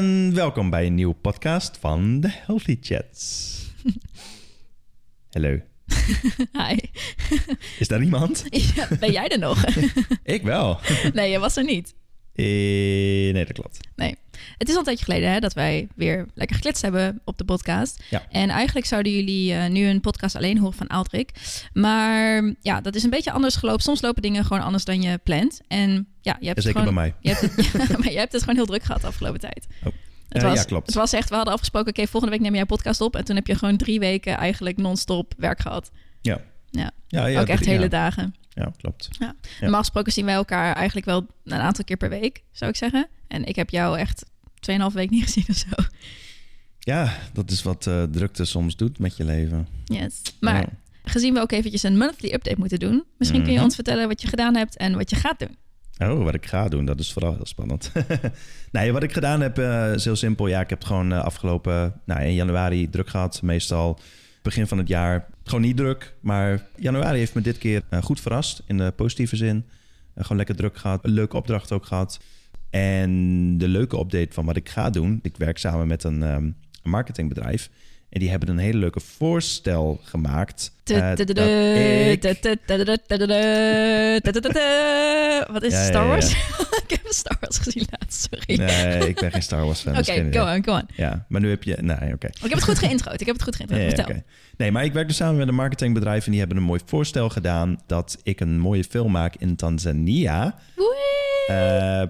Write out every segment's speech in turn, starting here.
En welkom bij een nieuwe podcast van de Healthy Chats. Hallo. Hi. Is daar iemand? Ja, ben jij er nog? Ik wel. Nee, je was er niet. Eh, nee, dat klopt. Nee. Het is al een tijdje geleden hè, dat wij weer lekker gekletst hebben op de podcast. Ja. En eigenlijk zouden jullie eh, nu een podcast alleen horen van Aldrik. Maar ja, dat is een beetje anders gelopen. Soms lopen dingen gewoon anders dan je plant. En ja, je hebt het Zeker gewoon, bij mij. Je hebt het, maar je hebt het gewoon heel druk gehad de afgelopen tijd. Oh. Het was, ja, klopt. Het was echt, we hadden afgesproken, oké, volgende week neem jij een podcast op. En toen heb je gewoon drie weken eigenlijk non-stop werk gehad. Ja. Ja, Ja, ja, ook echt hele dagen. Ja, klopt. Ja. Normaal gesproken zien wij elkaar eigenlijk wel een aantal keer per week, zou ik zeggen. En ik heb jou echt 2,5 week niet gezien of zo. Ja, dat is wat eh, drukte soms doet met je leven. Yes. Maar gezien we ook eventjes een monthly update moeten doen, misschien kun je Mhm. ons vertellen wat je gedaan hebt en wat je gaat doen. Oh, wat ik ga doen, dat is vooral heel spannend. nee, wat ik gedaan heb eh, is heel simpel. Ja, ik heb gewoon eh, afgelopen nou, in januari druk gehad. Meestal begin van het jaar gewoon niet druk. Maar januari heeft me dit keer eh, goed verrast in de positieve zin. Eh, gewoon lekker druk gehad. Een leuke opdracht ook gehad. En de leuke update van wat ik ga doen. Ik werk samen met een ehm, marketingbedrijf. En die hebben een hele leuke voorstel gemaakt. eh, dat Wat is Star Wars? ik heb Star Wars gezien laatst, sorry. Nee, ik ben geen Star Wars fan. Oké, dus go on, go on. Ja, maar nu heb je... Nee, oké. Ik heb het goed geïntrood. Ik heb het goed geïntrood. Nee, maar ik werk dus samen met een marketingbedrijf... en die hebben een mooi voorstel gedaan... dat ik een mooie film maak in Tanzania. Eh,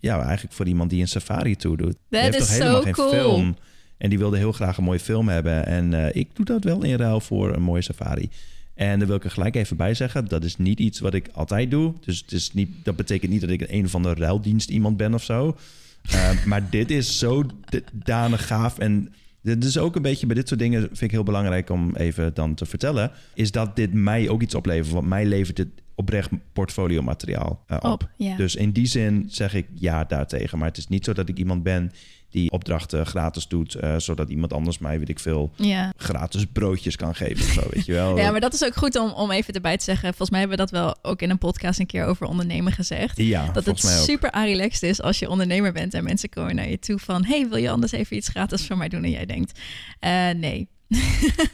ja, eigenlijk voor iemand die een safari tour doet. Heeft is geen cool. film. En die wilde heel graag een mooie film hebben. En eh, ik doe dat wel in ruil voor een mooie safari. En daar wil ik er gelijk even bij zeggen... dat is niet iets wat ik altijd doe. Dus het is niet, dat betekent niet dat ik een of andere ruildienst iemand ben of zo. Eh, maar dit is zo danig gaaf. En dit is ook een beetje bij dit soort dingen... vind ik heel belangrijk om even dan te vertellen... is dat dit mij ook iets oplevert. Want mij levert dit oprecht portfolio materiaal eh, op. Op, ja. Dus in die zin zeg ik ja daartegen. Maar het is niet zo dat ik iemand ben die opdrachten gratis doet... eh, zodat iemand anders mij, weet ik veel, Ja. gratis broodjes kan geven of zo, weet je wel. ja, maar dat is ook goed om, om even erbij te zeggen. Volgens mij hebben we dat wel ook in een podcast een keer over ondernemen gezegd. Ja, Dat het super relaxed is als je ondernemer bent en mensen komen naar je toe van... hey, wil je anders even iets gratis voor mij doen? En jij denkt, eh, nee.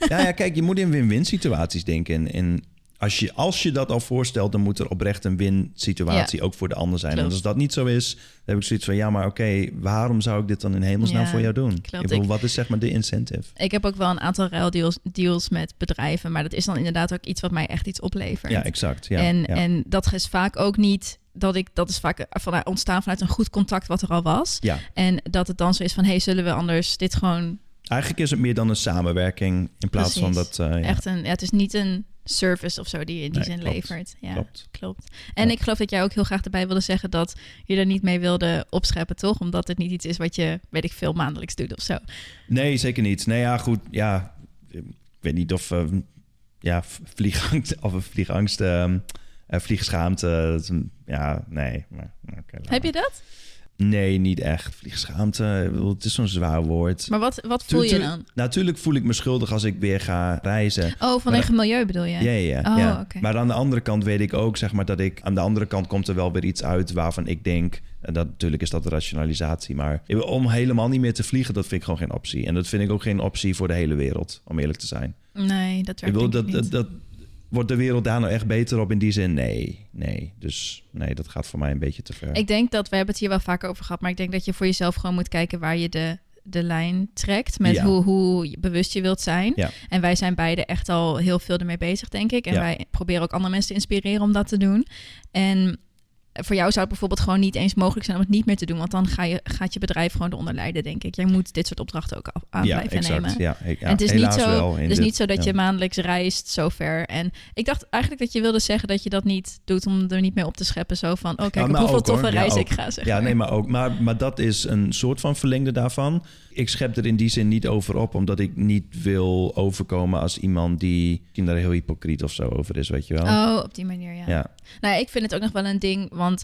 Ja, ja, kijk, je moet in win-win situaties denken. En, en als, je, als je dat al voorstelt, dan moet er oprecht een win-situatie ook voor de ander zijn. Klopt. En als dat niet zo is, dan heb ik zoiets van... ja, maar oké, waarom zou ik dit dan in hemelsnaam Ja, voor jou doen? klopt. Ik bedoel, wat is zeg maar de incentive? Ik heb ook wel een aantal ruildeals deals met bedrijven, maar dat is dan inderdaad ook iets wat mij echt iets oplevert. Ja, exact. Ja, en, en dat is vaak ook niet dat ik dat is vaak van, ontstaan vanuit een goed contact wat er al was. ja, En dat het dan zo is van hey, zullen we anders dit gewoon eigenlijk is het meer dan een samenwerking... in plaats van dat... eh, ja, echt een. Ja, het is niet een service of zo die je in die Nee, zin klopt. levert. Ja, Klopt. klopt. En ik geloof dat jij ook heel graag erbij wilde zeggen dat je er niet mee wilde opscheppen, toch? Omdat het niet iets is wat je, weet ik veel, maandelijks doet of zo. Nee, zeker niet. Nee, ja, goed. Ja, ik weet niet of... eh, ja, vliegangst of vliegangst... ehm eh, vliegschaamte. Ja, nee. Maar, Heb maar. je dat? Nee, niet echt. Vliegschaamte, het is zo'n zwaar woord. Maar wat, wat voel je dan? Natuurlijk voel ik me schuldig als ik weer ga reizen. Oh, vanwege milieu bedoel je? Ja, ja. Oh, ja. Maar aan de andere kant weet ik ook, zeg maar, dat ik... Aan de andere kant komt er wel weer iets uit waarvan ik denk... En dat, natuurlijk is dat rationalisatie, maar om helemaal niet meer te vliegen, dat vind ik gewoon geen optie. En dat vind ik ook geen optie voor de hele wereld, om eerlijk te zijn. Nee, dat Ik werkt dat, ik niet. dat, dat, wordt de wereld daar nou echt beter op in die zin? Nee, nee. Dus nee, dat gaat voor mij een beetje te ver. Ik denk dat, we hebben het hier wel vaker over gehad, maar ik denk dat je voor jezelf gewoon moet kijken waar je de, de lijn trekt met Ja. hoe, hoe bewust je wilt zijn. Ja. En wij zijn beide echt al heel veel ermee bezig, denk ik. En Ja. wij proberen ook andere mensen te inspireren om dat te doen. En voor jou zou het bijvoorbeeld gewoon niet eens mogelijk zijn om het niet meer te doen, want dan ga je, gaat je bedrijf gewoon eronder lijden, denk ik. Jij moet dit soort opdrachten ook aan ja, blijven exact. nemen. Ja, ik- ja, en het is, niet zo, het is dit- niet zo dat je maandelijks reist zover. En ik dacht eigenlijk dat je wilde zeggen dat je dat niet doet om er niet mee op te scheppen. Zo van, oh kijk, hoeveel ook, toffe ook. ik ga. Zeg Ja, nee, maar ook. Maar, maar dat is een soort van verlengde daarvan. Ik schep er in die zin niet over op, omdat ik niet wil overkomen als iemand die daar heel hypocriet of zo over is, weet je wel. Oh, op die manier, ja. ja. Nou, ik vind het ook nog wel een ding, want...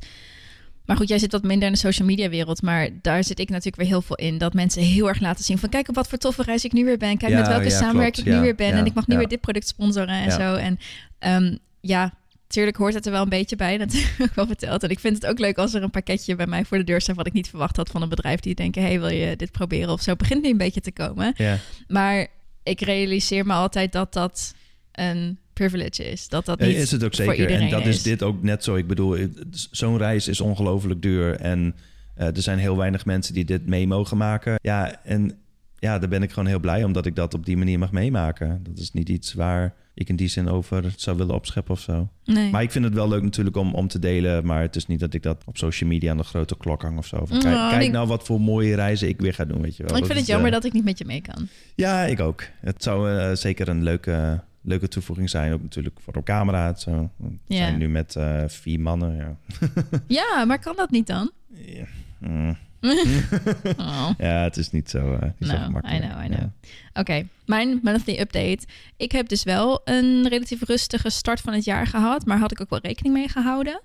Maar goed, jij zit wat minder in de social media wereld, maar daar zit ik natuurlijk weer heel veel in. Dat mensen heel erg laten zien van kijk op wat voor toffe reis ik nu weer ben. Kijk Ja, met welke ja, samenwerking klopt. ik nu weer ben. en ik mag nu weer dit product sponsoren en zo. En ehm, ja, Tuurlijk hoort het er wel een beetje bij, ik wel verteld. En ik vind het ook leuk als er een pakketje bij mij voor de deur staat... wat ik niet verwacht had van een bedrijf die denken... hey, wil je dit proberen of zo? Begint nu een beetje te komen. Ja. Maar ik realiseer me altijd dat dat een privilege is. Dat dat niet is het ook zeker. En dat is dit ook net zo. Ik bedoel, zo'n reis is ongelooflijk duur. En eh, er zijn heel weinig mensen die dit mee mogen maken. Ja, en ja, daar ben ik gewoon heel blij omdat ik dat op die manier mag meemaken. Dat is niet iets waar ik in die zin over zou willen opscheppen of zo. Nee. Maar ik vind het wel leuk natuurlijk om, om te delen. Maar het is niet dat ik dat op social media aan de grote klok hang of zo. Van, kijk, Nou, kijk ik- nou wat voor mooie reizen ik weer ga doen, weet je wel. ik Dat vind het jammer eh, dat ik niet met je mee kan. Ja, ik ook. Het zou eh, zeker een leuke, leuke toevoeging zijn. Ook natuurlijk voor op camera. Het zo. We Ja. zijn nu met eh, vier mannen, ja. Ja, maar kan dat niet dan? Ja. Mm. Oh. Ja, het is niet zo, niet zo Nou, gemakkelijk. I know, I know. Ja. Oké, mijn monthly update. Ik heb dus wel een relatief rustige start van het jaar gehad, maar had ik ook wel rekening mee gehouden.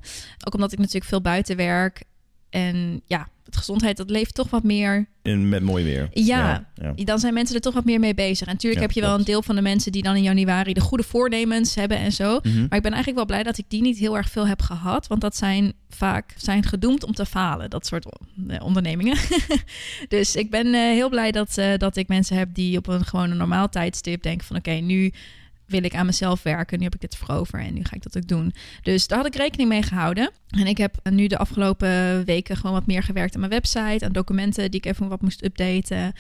Ook omdat ik natuurlijk veel buiten werk. En ja, het gezondheid, dat leeft toch wat meer. En met mooi weer. Ja. ja. Dan zijn mensen er toch wat meer mee bezig. En natuurlijk Ja, heb je wel klopt. een deel van de mensen die dan in januari de goede voornemens hebben en zo. Mhm. Maar ik ben eigenlijk wel blij dat ik die niet heel erg veel heb gehad. Want dat zijn vaak zijn gedoemd om te falen, dat soort eh, ondernemingen. dus ik ben eh, heel blij dat, eh, dat ik mensen heb die op een gewoon een normaal tijdstip denken van oké, nu wil ik aan mezelf werken. Nu heb ik dit voor over en nu ga ik dat ook doen. Dus daar had ik rekening mee gehouden. En ik heb nu de afgelopen weken gewoon wat meer gewerkt aan mijn website, aan documenten die ik even wat moest updaten.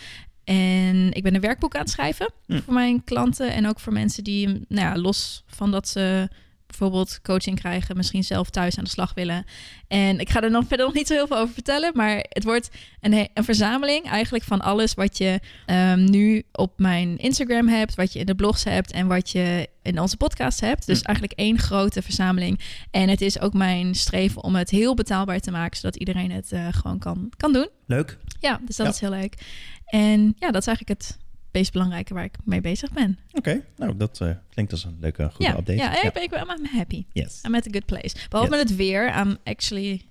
En ik ben een werkboek aan het schrijven Hm. voor mijn klanten en ook voor mensen die, nou ja, los van dat ze bijvoorbeeld coaching krijgen, misschien zelf thuis aan de slag willen. En ik ga er nog verder nog niet zo heel veel over vertellen, maar het wordt een, een verzameling eigenlijk van alles wat je ehm, nu op mijn Instagram hebt, wat je in de blogs hebt en wat je in onze podcast hebt. Dus Hm. eigenlijk één grote verzameling. En het is ook mijn streven om het heel betaalbaar te maken, zodat iedereen het eh, gewoon kan, kan doen. Leuk. Ja, dus dat Ja. is heel leuk. En ja, dat is eigenlijk het meest belangrijke waar ik mee bezig ben. Oké, nou dat eh, klinkt als een leuke, goede ja, update. Ja, ik ben, ik ben I'm happy. Yes. I'm at a good place. Behalve Yes. met het weer, I'm actually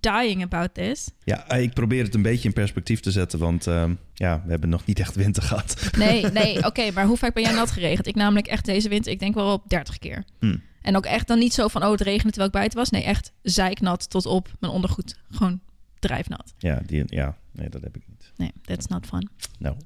dying about this. Ja, eh, ik probeer het een beetje in perspectief te zetten, want ehm, ja, we hebben nog niet echt winter gehad. Nee, nee, oké, maar hoe vaak ben jij nat geregend? Ik namelijk echt deze winter, ik denk wel op 30 keer. Hm. En ook echt dan niet zo van, oh, het regende terwijl ik buiten was. Nee, echt zeiknat tot op mijn ondergoed. Gewoon drijfnat. Ja, die, ja, nee, dat heb ik niet. Nee, that's not fun. Nou,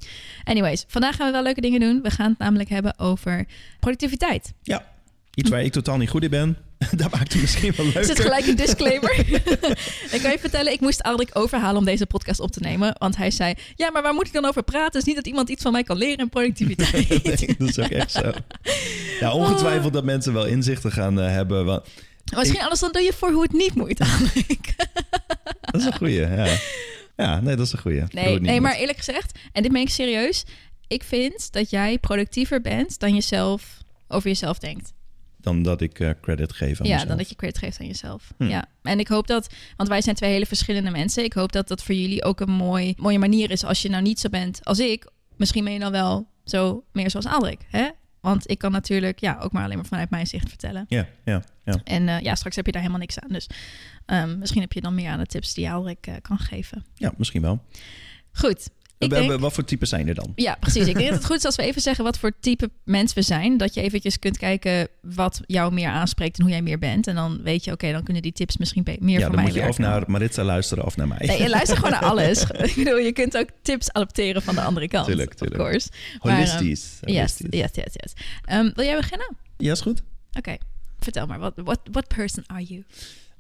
Anyways, vandaag gaan we wel leuke dingen doen. We gaan het namelijk hebben over productiviteit. ja, iets waar ik totaal niet goed in ben. dat maakt het misschien wel leuk. Er zit gelijk een disclaimer. ik kan je vertellen, ik moest Alrik overhalen om deze podcast op te nemen. Want hij zei, ja, maar waar moet ik dan over praten? Het is niet dat iemand iets van mij kan leren in productiviteit. Nee, dat is ook echt zo. Ja, ongetwijfeld dat mensen wel inzichten gaan eh, hebben. Want, Misschien anders dan doe je voor hoe het niet moet, Alrik. dat is een goeie, ja. Ja, nee, dat is een goeie. Doe Nee, nee, maar eerlijk gezegd, en dit meen ik serieus. Ik vind dat jij productiever bent dan jezelf over jezelf denkt. Dan dat ik eh, credit geef aan ja, mezelf. dan dat je credit geeft aan jezelf. Hm. Ja, en ik hoop dat, want wij zijn twee hele verschillende mensen. Ik hoop dat dat voor jullie ook een mooi, mooie manier is. Als je nou niet zo bent als ik, misschien ben je dan wel zo meer zoals Alrik. Hè? Want ik kan natuurlijk ja, ook maar alleen maar vanuit mijn zicht vertellen. Ja, ja, ja. En eh, ja, straks heb je daar helemaal niks aan. Dus ehm, misschien heb je dan meer aan de tips die Alrik eh, kan geven. ja, misschien wel. Goed. Denk, Wat voor types zijn er dan? ja, precies. Ik denk dat het goed is als we even zeggen wat voor type mens we zijn. Dat je eventjes kunt kijken wat jou meer aanspreekt en hoe jij meer bent. En dan weet je, oké, dan kunnen die tips misschien meer ja, voor dan mij moet je werken. of naar Maritza luisteren of naar mij. Nee, je luistert gewoon naar alles. ik bedoel, je kunt ook tips adopteren van de andere kant. Tuurlijk, Of tuurlijk. course. Maar, ehm, Holistisch. Yes, holistisch. yes, yes, yes. Ehm, wil jij beginnen? Ja, is goed. Oké, vertel maar. What, what, what person are you?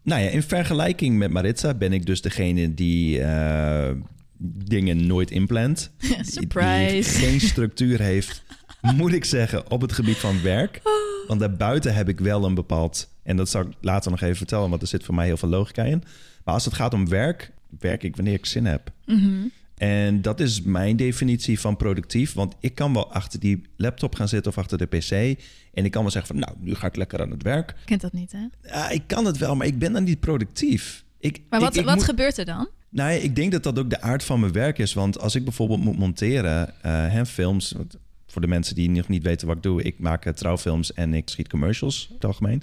Nou ja, in vergelijking met Maritza ben ik dus degene die eh, dingen nooit inplant. Die- Surprise. Die geen structuur heeft, moet ik zeggen, op het gebied van werk. Want daarbuiten heb ik wel een bepaald... En dat zal ik later nog even vertellen, want er zit voor mij heel veel logica in. Maar als het gaat om werk, werk ik wanneer ik zin heb. Mhm. En dat is mijn definitie van productief. Want ik kan wel achter die laptop gaan zitten of achter de pc. En ik kan wel zeggen van, nou, nu ga ik lekker aan het werk. Kent dat niet, hè? Ja, ik kan het wel, maar ik ben dan niet productief. Ik, Maar wat, ik, ik wat moet- gebeurt er dan? Nou, ik denk dat dat ook de aard van mijn werk is. Want als ik bijvoorbeeld moet monteren, eh films... Voor de mensen die nog niet weten wat ik doe... ik maak eh, trouwfilms en ik schiet commercials in het algemeen.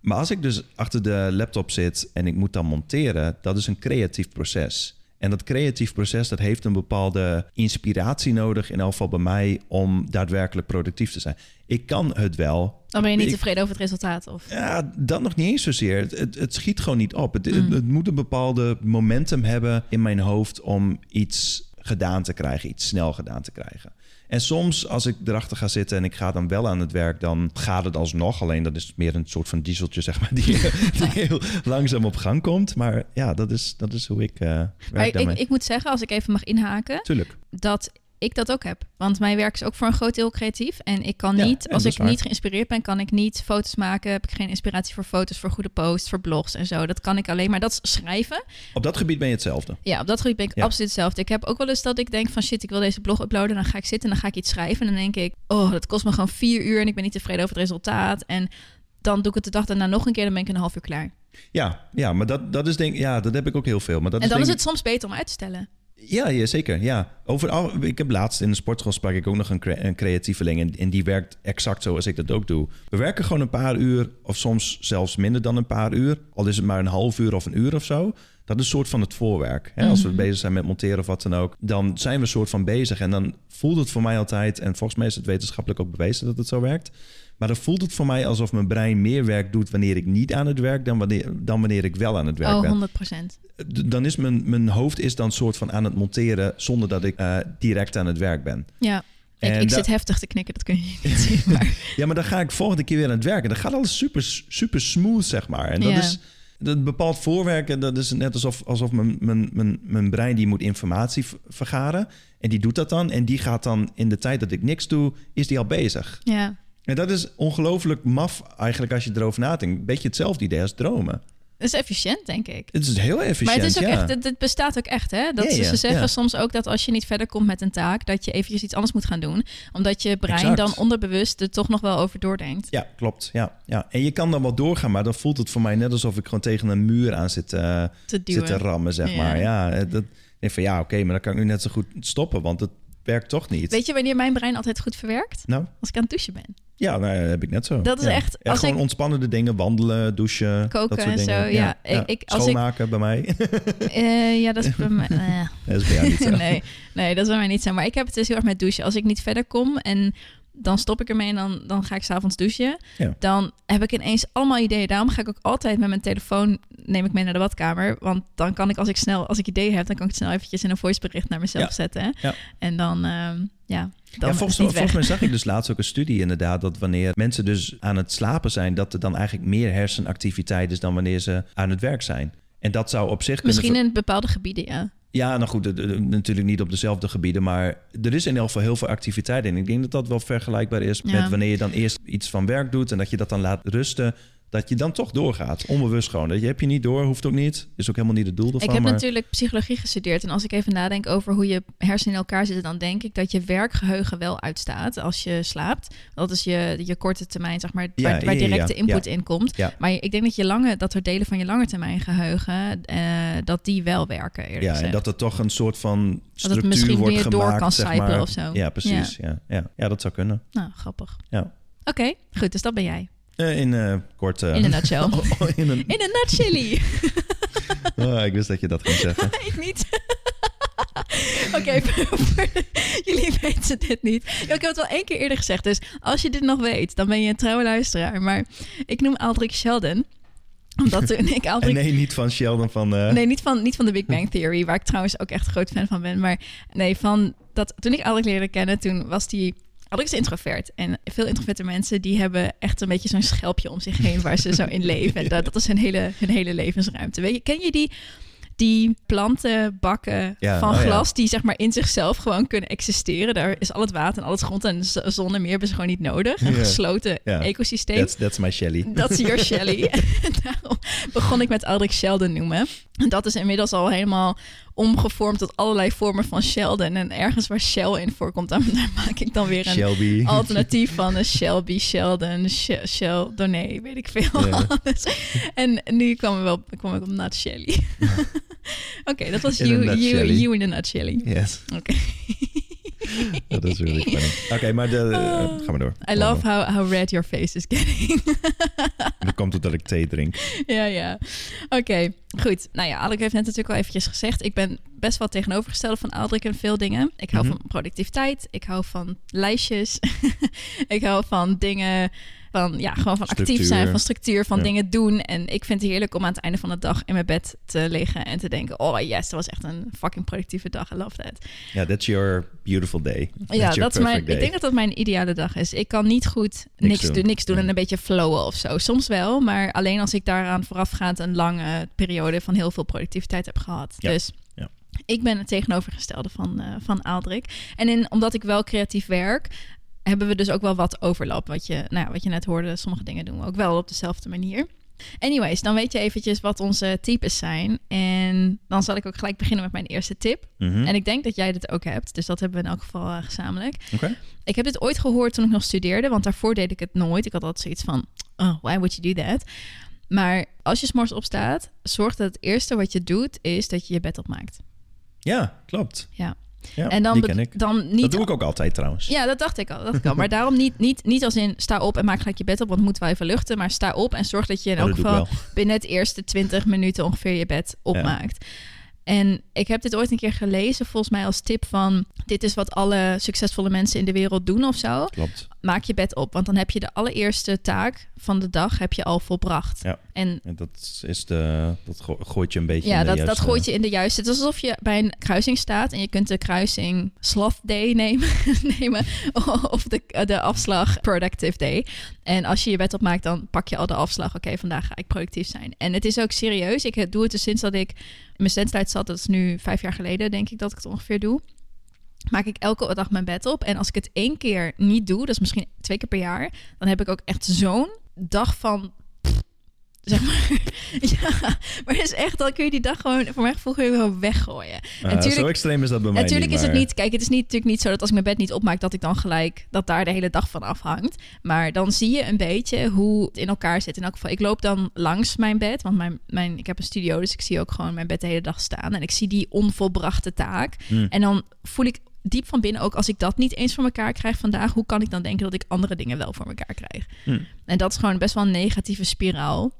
Maar als ik dus achter de laptop zit en ik moet dan monteren... dat is een creatief proces. En dat creatief proces, dat heeft een bepaalde inspiratie nodig, in elk geval bij mij, om daadwerkelijk productief te zijn. Ik kan het wel. Dan ben je niet Ik- tevreden over het resultaat? Of... Ja, dat nog niet eens zozeer. Het, het, het schiet gewoon niet op. Het, het, Mm. het moet een bepaalde momentum hebben in mijn hoofd om iets gedaan te krijgen, iets snel gedaan te krijgen. En soms als ik erachter ga zitten en ik ga dan wel aan het werk, dan gaat het alsnog. Alleen dat is meer een soort van dieseltje, zeg maar, die, die heel langzaam op gang komt. Maar ja, dat is, dat is hoe ik eh werk ik, ik moet zeggen, als ik even mag inhaken, Tuurlijk. dat ik dat ook heb. Want mijn werk is ook voor een groot deel creatief. En ik kan niet, ja, als ik niet geïnspireerd ben, kan ik niet foto's maken. Heb ik geen inspiratie voor foto's, voor goede posts, voor blogs en zo. Dat kan ik alleen maar. Dat is schrijven. Op dat gebied ben je hetzelfde. Ja, op dat gebied ben ik Ja. absoluut hetzelfde. Ik heb ook wel eens dat ik denk van shit, ik wil deze blog uploaden. Dan ga ik zitten en dan ga ik iets schrijven. En dan denk ik, oh, dat kost me gewoon vier uur en ik ben niet tevreden over het resultaat. En dan doe ik het de dag daarna nog een keer, dan ben ik een half uur klaar. Ja, ja maar dat, dat is denk ja, dat heb ik ook heel veel. Maar dat en dan denk is het soms beter om uit te stellen. Ja, ja, zeker. Ja. Overal, ik heb laatst in de sportschool sprak ik ook nog een, een creatieveling. En, en die werkt exact zoals ik dat ook doe. We werken gewoon een paar uur, of soms zelfs minder dan een paar uur. Al is het maar een half uur of een uur of zo. Dat is een soort van het voorwerk. Hè? Als we Mhm. bezig zijn met monteren of wat dan ook, dan zijn we een soort van bezig. En dan voelt het voor mij altijd, en volgens mij is het wetenschappelijk ook bewezen dat het zo werkt. Maar dan voelt het voor mij alsof mijn brein meer werk doet wanneer ik niet aan het werk dan wanneer, dan wanneer ik wel aan het werk Oh, ben 100 procent. dan is mijn, mijn hoofd is dan soort van aan het monteren zonder dat ik eh, direct aan het werk ben. Ja. Ik, En ik zit heftig te knikken, dat kun je niet zien. Maar Ja, maar dan ga ik volgende keer weer aan het werken. Dan gaat alles super, super smooth, zeg maar. En dat Ja. is dat bepaald voorwerken. Dat is net alsof, alsof mijn, mijn, mijn, mijn brein die moet informatie vergaren. En die doet dat dan. En die gaat dan in de tijd dat ik niks doe, is die al bezig. ja, En dat is ongelooflijk maf eigenlijk als je erover nadenkt. Een beetje hetzelfde idee als dromen. dat is efficiënt, denk ik. Het is heel efficiënt, Maar het is ook ja. echt, het, het bestaat ook echt, hè? Dat Ja, ze, ja, ze zeggen ja. soms ook dat als je niet verder komt met een taak, dat je eventjes iets anders moet gaan doen, omdat je brein Exact. dan onderbewust er toch nog wel over doordenkt. Ja, klopt. Ja, ja. En je kan dan wel doorgaan, maar dan voelt het voor mij net alsof ik gewoon tegen een muur aan zit, eh, Te zit te rammen, zeg Ja. maar. Ja, eh, dat, ik denk van ja, oké, maar dan kan ik nu net zo goed stoppen, want het werkt toch niet. Weet je wanneer mijn brein altijd goed verwerkt? Nou, Als ik aan het douchen ben. ja, nou, ja, dat heb ik net zo. Dat is Ja. echt- Ja, als gewoon ik- ontspannende dingen, wandelen, douchen, Koken dat soort en dingen. zo, ja. Ik- ik- als ik- Schoonmaken bij mij. Eh, ja, dat is bij mij... eh. dat is bij jou niet zo. nee, nee, dat is bij mij niet zo. Maar ik heb het dus heel erg met douchen. Als ik niet verder kom en dan stop ik ermee en dan, dan ga ik s'avonds douchen. Ja. Dan heb ik ineens allemaal ideeën. Daarom ga ik ook altijd met mijn telefoon, neem ik mee naar de badkamer. Want dan kan ik, als ik snel, als ik ideeën heb, dan kan ik het snel eventjes in een voicebericht naar mezelf Ja. zetten. Ja. En dan, ehm, ja, dan ja, volgens, volgens mij zag ik dus laatst ook een studie inderdaad... dat wanneer mensen dus aan het slapen zijn... dat er dan eigenlijk meer hersenactiviteit is... dan wanneer ze aan het werk zijn. En dat zou op zich kunnen... Misschien in bepaalde gebieden, ja. Ja, nou goed, natuurlijk niet op dezelfde gebieden, maar er is in elk geval heel veel activiteit in. Ik denk dat dat wel vergelijkbaar is Ja. met wanneer je dan eerst iets van werk doet en dat je dat dan laat rusten, dat je dan toch doorgaat, onbewust gewoon. Dat je heb je niet door, hoeft ook niet, is ook helemaal niet het doel ervan. Ik heb maar... natuurlijk psychologie gestudeerd. En als ik even nadenk over hoe je hersenen in elkaar zitten, dan denk ik dat je werkgeheugen wel uitstaat als je slaapt. Dat is je, je korte termijn, zeg maar, Ja, waar, waar ja, directe ja. input in komt. Maar ik denk dat je lange, dat er delen van je lange termijn geheugen, eh, dat die wel werken. Ja, en dat er toch een soort van het structuur misschien wordt meer door gemaakt, kan zeg maar. of zo. Ja, precies. Ja. Ja, ja. dat zou kunnen. Nou, grappig. Ja. Oké, goed. Dus dat ben jij. Eh, in eh, kort... eh, In een nutshell. in een... In een nutshell. Oh, ik wist dat je dat ging zeggen. ik niet. Oké, jullie weten dit niet. Ja, ik heb het wel één keer eerder gezegd. Dus als je dit nog weet, dan ben je een trouwe luisteraar. Maar ik noem Aldrich Sheldon. Omdat toen ik Aldrich... nee, niet van Sheldon van... Nee, niet van, niet van de Big Bang Theory, waar ik trouwens ook echt groot fan van ben. Maar nee, van dat toen ik Aldrich leerde kennen, toen was die... Aldrich is introvert. En veel introverte mensen, die hebben echt een beetje zo'n schelpje om zich heen waar ze zo in leven. En dat, dat is hun hele, hun hele levensruimte. Weet je, ken je die, die plantenbakken Ja, van oh ja. glas die zeg maar in zichzelf gewoon kunnen existeren? Daar is al het water en al het grond en zon en meer hebben ze gewoon niet nodig. Een Ja. gesloten ecosysteem. That's, that's my Shelly. Is your Shelly. daarom begon ik met Aldrich Sheldon noemen. En dat is inmiddels al helemaal omgevormd tot allerlei vormen van Sheldon. En ergens waar Shell in voorkomt, dan, daar maak ik dan weer een Shelby. alternatief van een Shelby, Sheldon, Sh- Sheldon, weet ik veel. Ja. En nu kwam, ik wel, kwam ik op Nut Shelly. Oké, dat was In you, you, in a Nut Shelly. Yes. Oké. Dat is really funny. Oké, maar de, eh, Oh. ga maar door. I love how, how red your face is getting. Dat komt omdat ik thee drink. ja, ja. Oké, goed. Nou ja, Alec heeft net natuurlijk al eventjes gezegd. Ik ben best wel tegenovergestelde van Aldrik in veel dingen. Ik hou Mhm. van productiviteit. Ik hou van lijstjes. ik hou van dingen van ja, gewoon van actief zijn, van structuur, van Ja. dingen doen. En ik vind het heerlijk om aan het einde van de dag in mijn bed te liggen en te denken: oh yes, dat was echt een fucking productieve dag. I love that. Ja, that's your beautiful day. Ja, That's your dat is mijn. day. Ik denk dat dat mijn ideale dag is. Ik kan niet goed niks, doen. doen, niks doen en Nee. een beetje flowen of zo. Soms wel, maar alleen als ik daaraan voorafgaand een lange periode van heel veel productiviteit heb gehad. Ja, Dus ja. Ik ben het tegenovergestelde van, eh van Aaldrik. En in, omdat ik wel creatief werk, hebben we dus ook wel wat overlap. Wat je, nou, ja, wat je net hoorde, sommige dingen doen we ook wel op dezelfde manier. Anyways, dan weet je eventjes wat onze types zijn. En dan zal ik ook gelijk beginnen met mijn eerste tip. Mhm. En ik denk dat jij dit ook hebt. Dus dat hebben we in elk geval eh, gezamenlijk. Ik heb dit ooit gehoord toen ik nog studeerde, want daarvoor deed ik het nooit. Ik had altijd zoiets van, oh, why would you do that? Maar als je s'morgens opstaat, zorg dat het eerste wat je doet, is dat je je bed opmaakt. Ja, klopt. Ja. Ja, en dan, ken ik. dan niet... Dat doe ik ook altijd trouwens. Ja, dat dacht ik al. Dat al. Maar daarom niet, niet, niet als in sta op en maak gelijk je bed op, want het moet wel even luchten. Maar sta op en zorg dat je in Oh, elk geval binnen het eerste 20 minuten ongeveer je bed opmaakt. En ik heb dit ooit een keer gelezen, volgens mij als tip van... dit is wat alle succesvolle mensen in de wereld doen of zo. Klopt. Maak je bed op, want dan heb je de allereerste taak van de dag heb je al volbracht. Ja. En En dat, is de, dat go- gooit je een beetje ja, in de dat, dat juiste- gooit je in de juiste. Het is alsof je bij een kruising staat en je kunt de kruising Sloth Day nemen, nemen of de, de afslag Productive Day. En als je je bed opmaakt, dan pak je al de afslag. Oké, vandaag ga ik productief zijn. En het is ook serieus. Ik doe het dus sinds dat ik in mijn studententijd zat. Dat is nu vijf jaar geleden, denk ik, dat ik het ongeveer doe. Maak ik elke dag mijn bed op. En als ik het één keer niet doe, dat is misschien twee keer per jaar, dan heb ik ook echt zo'n dag van zeg maar. ja, maar het is echt, dan kun je die dag gewoon, voor mijn gevoel, kun je gewoon weggooien. Natuurlijk- zo extreem is dat bij mij Natuurlijk niet, is het niet, kijk, het is niet, natuurlijk niet zo dat als ik mijn bed niet opmaak, dat ik dan gelijk, dat daar de hele dag van afhangt. Maar dan zie je een beetje hoe het in elkaar zit. In elk geval, ik loop dan langs mijn bed, want mijn, mijn, ik heb een studio, dus ik zie ook gewoon mijn bed de hele dag staan. En ik zie die onvolbrachte taak. Hmm. En dan voel ik diep van binnen ook, als ik dat niet eens voor elkaar krijg vandaag, hoe kan ik dan denken dat ik andere dingen wel voor elkaar krijg? Hmm. En dat is gewoon best wel een negatieve spiraal.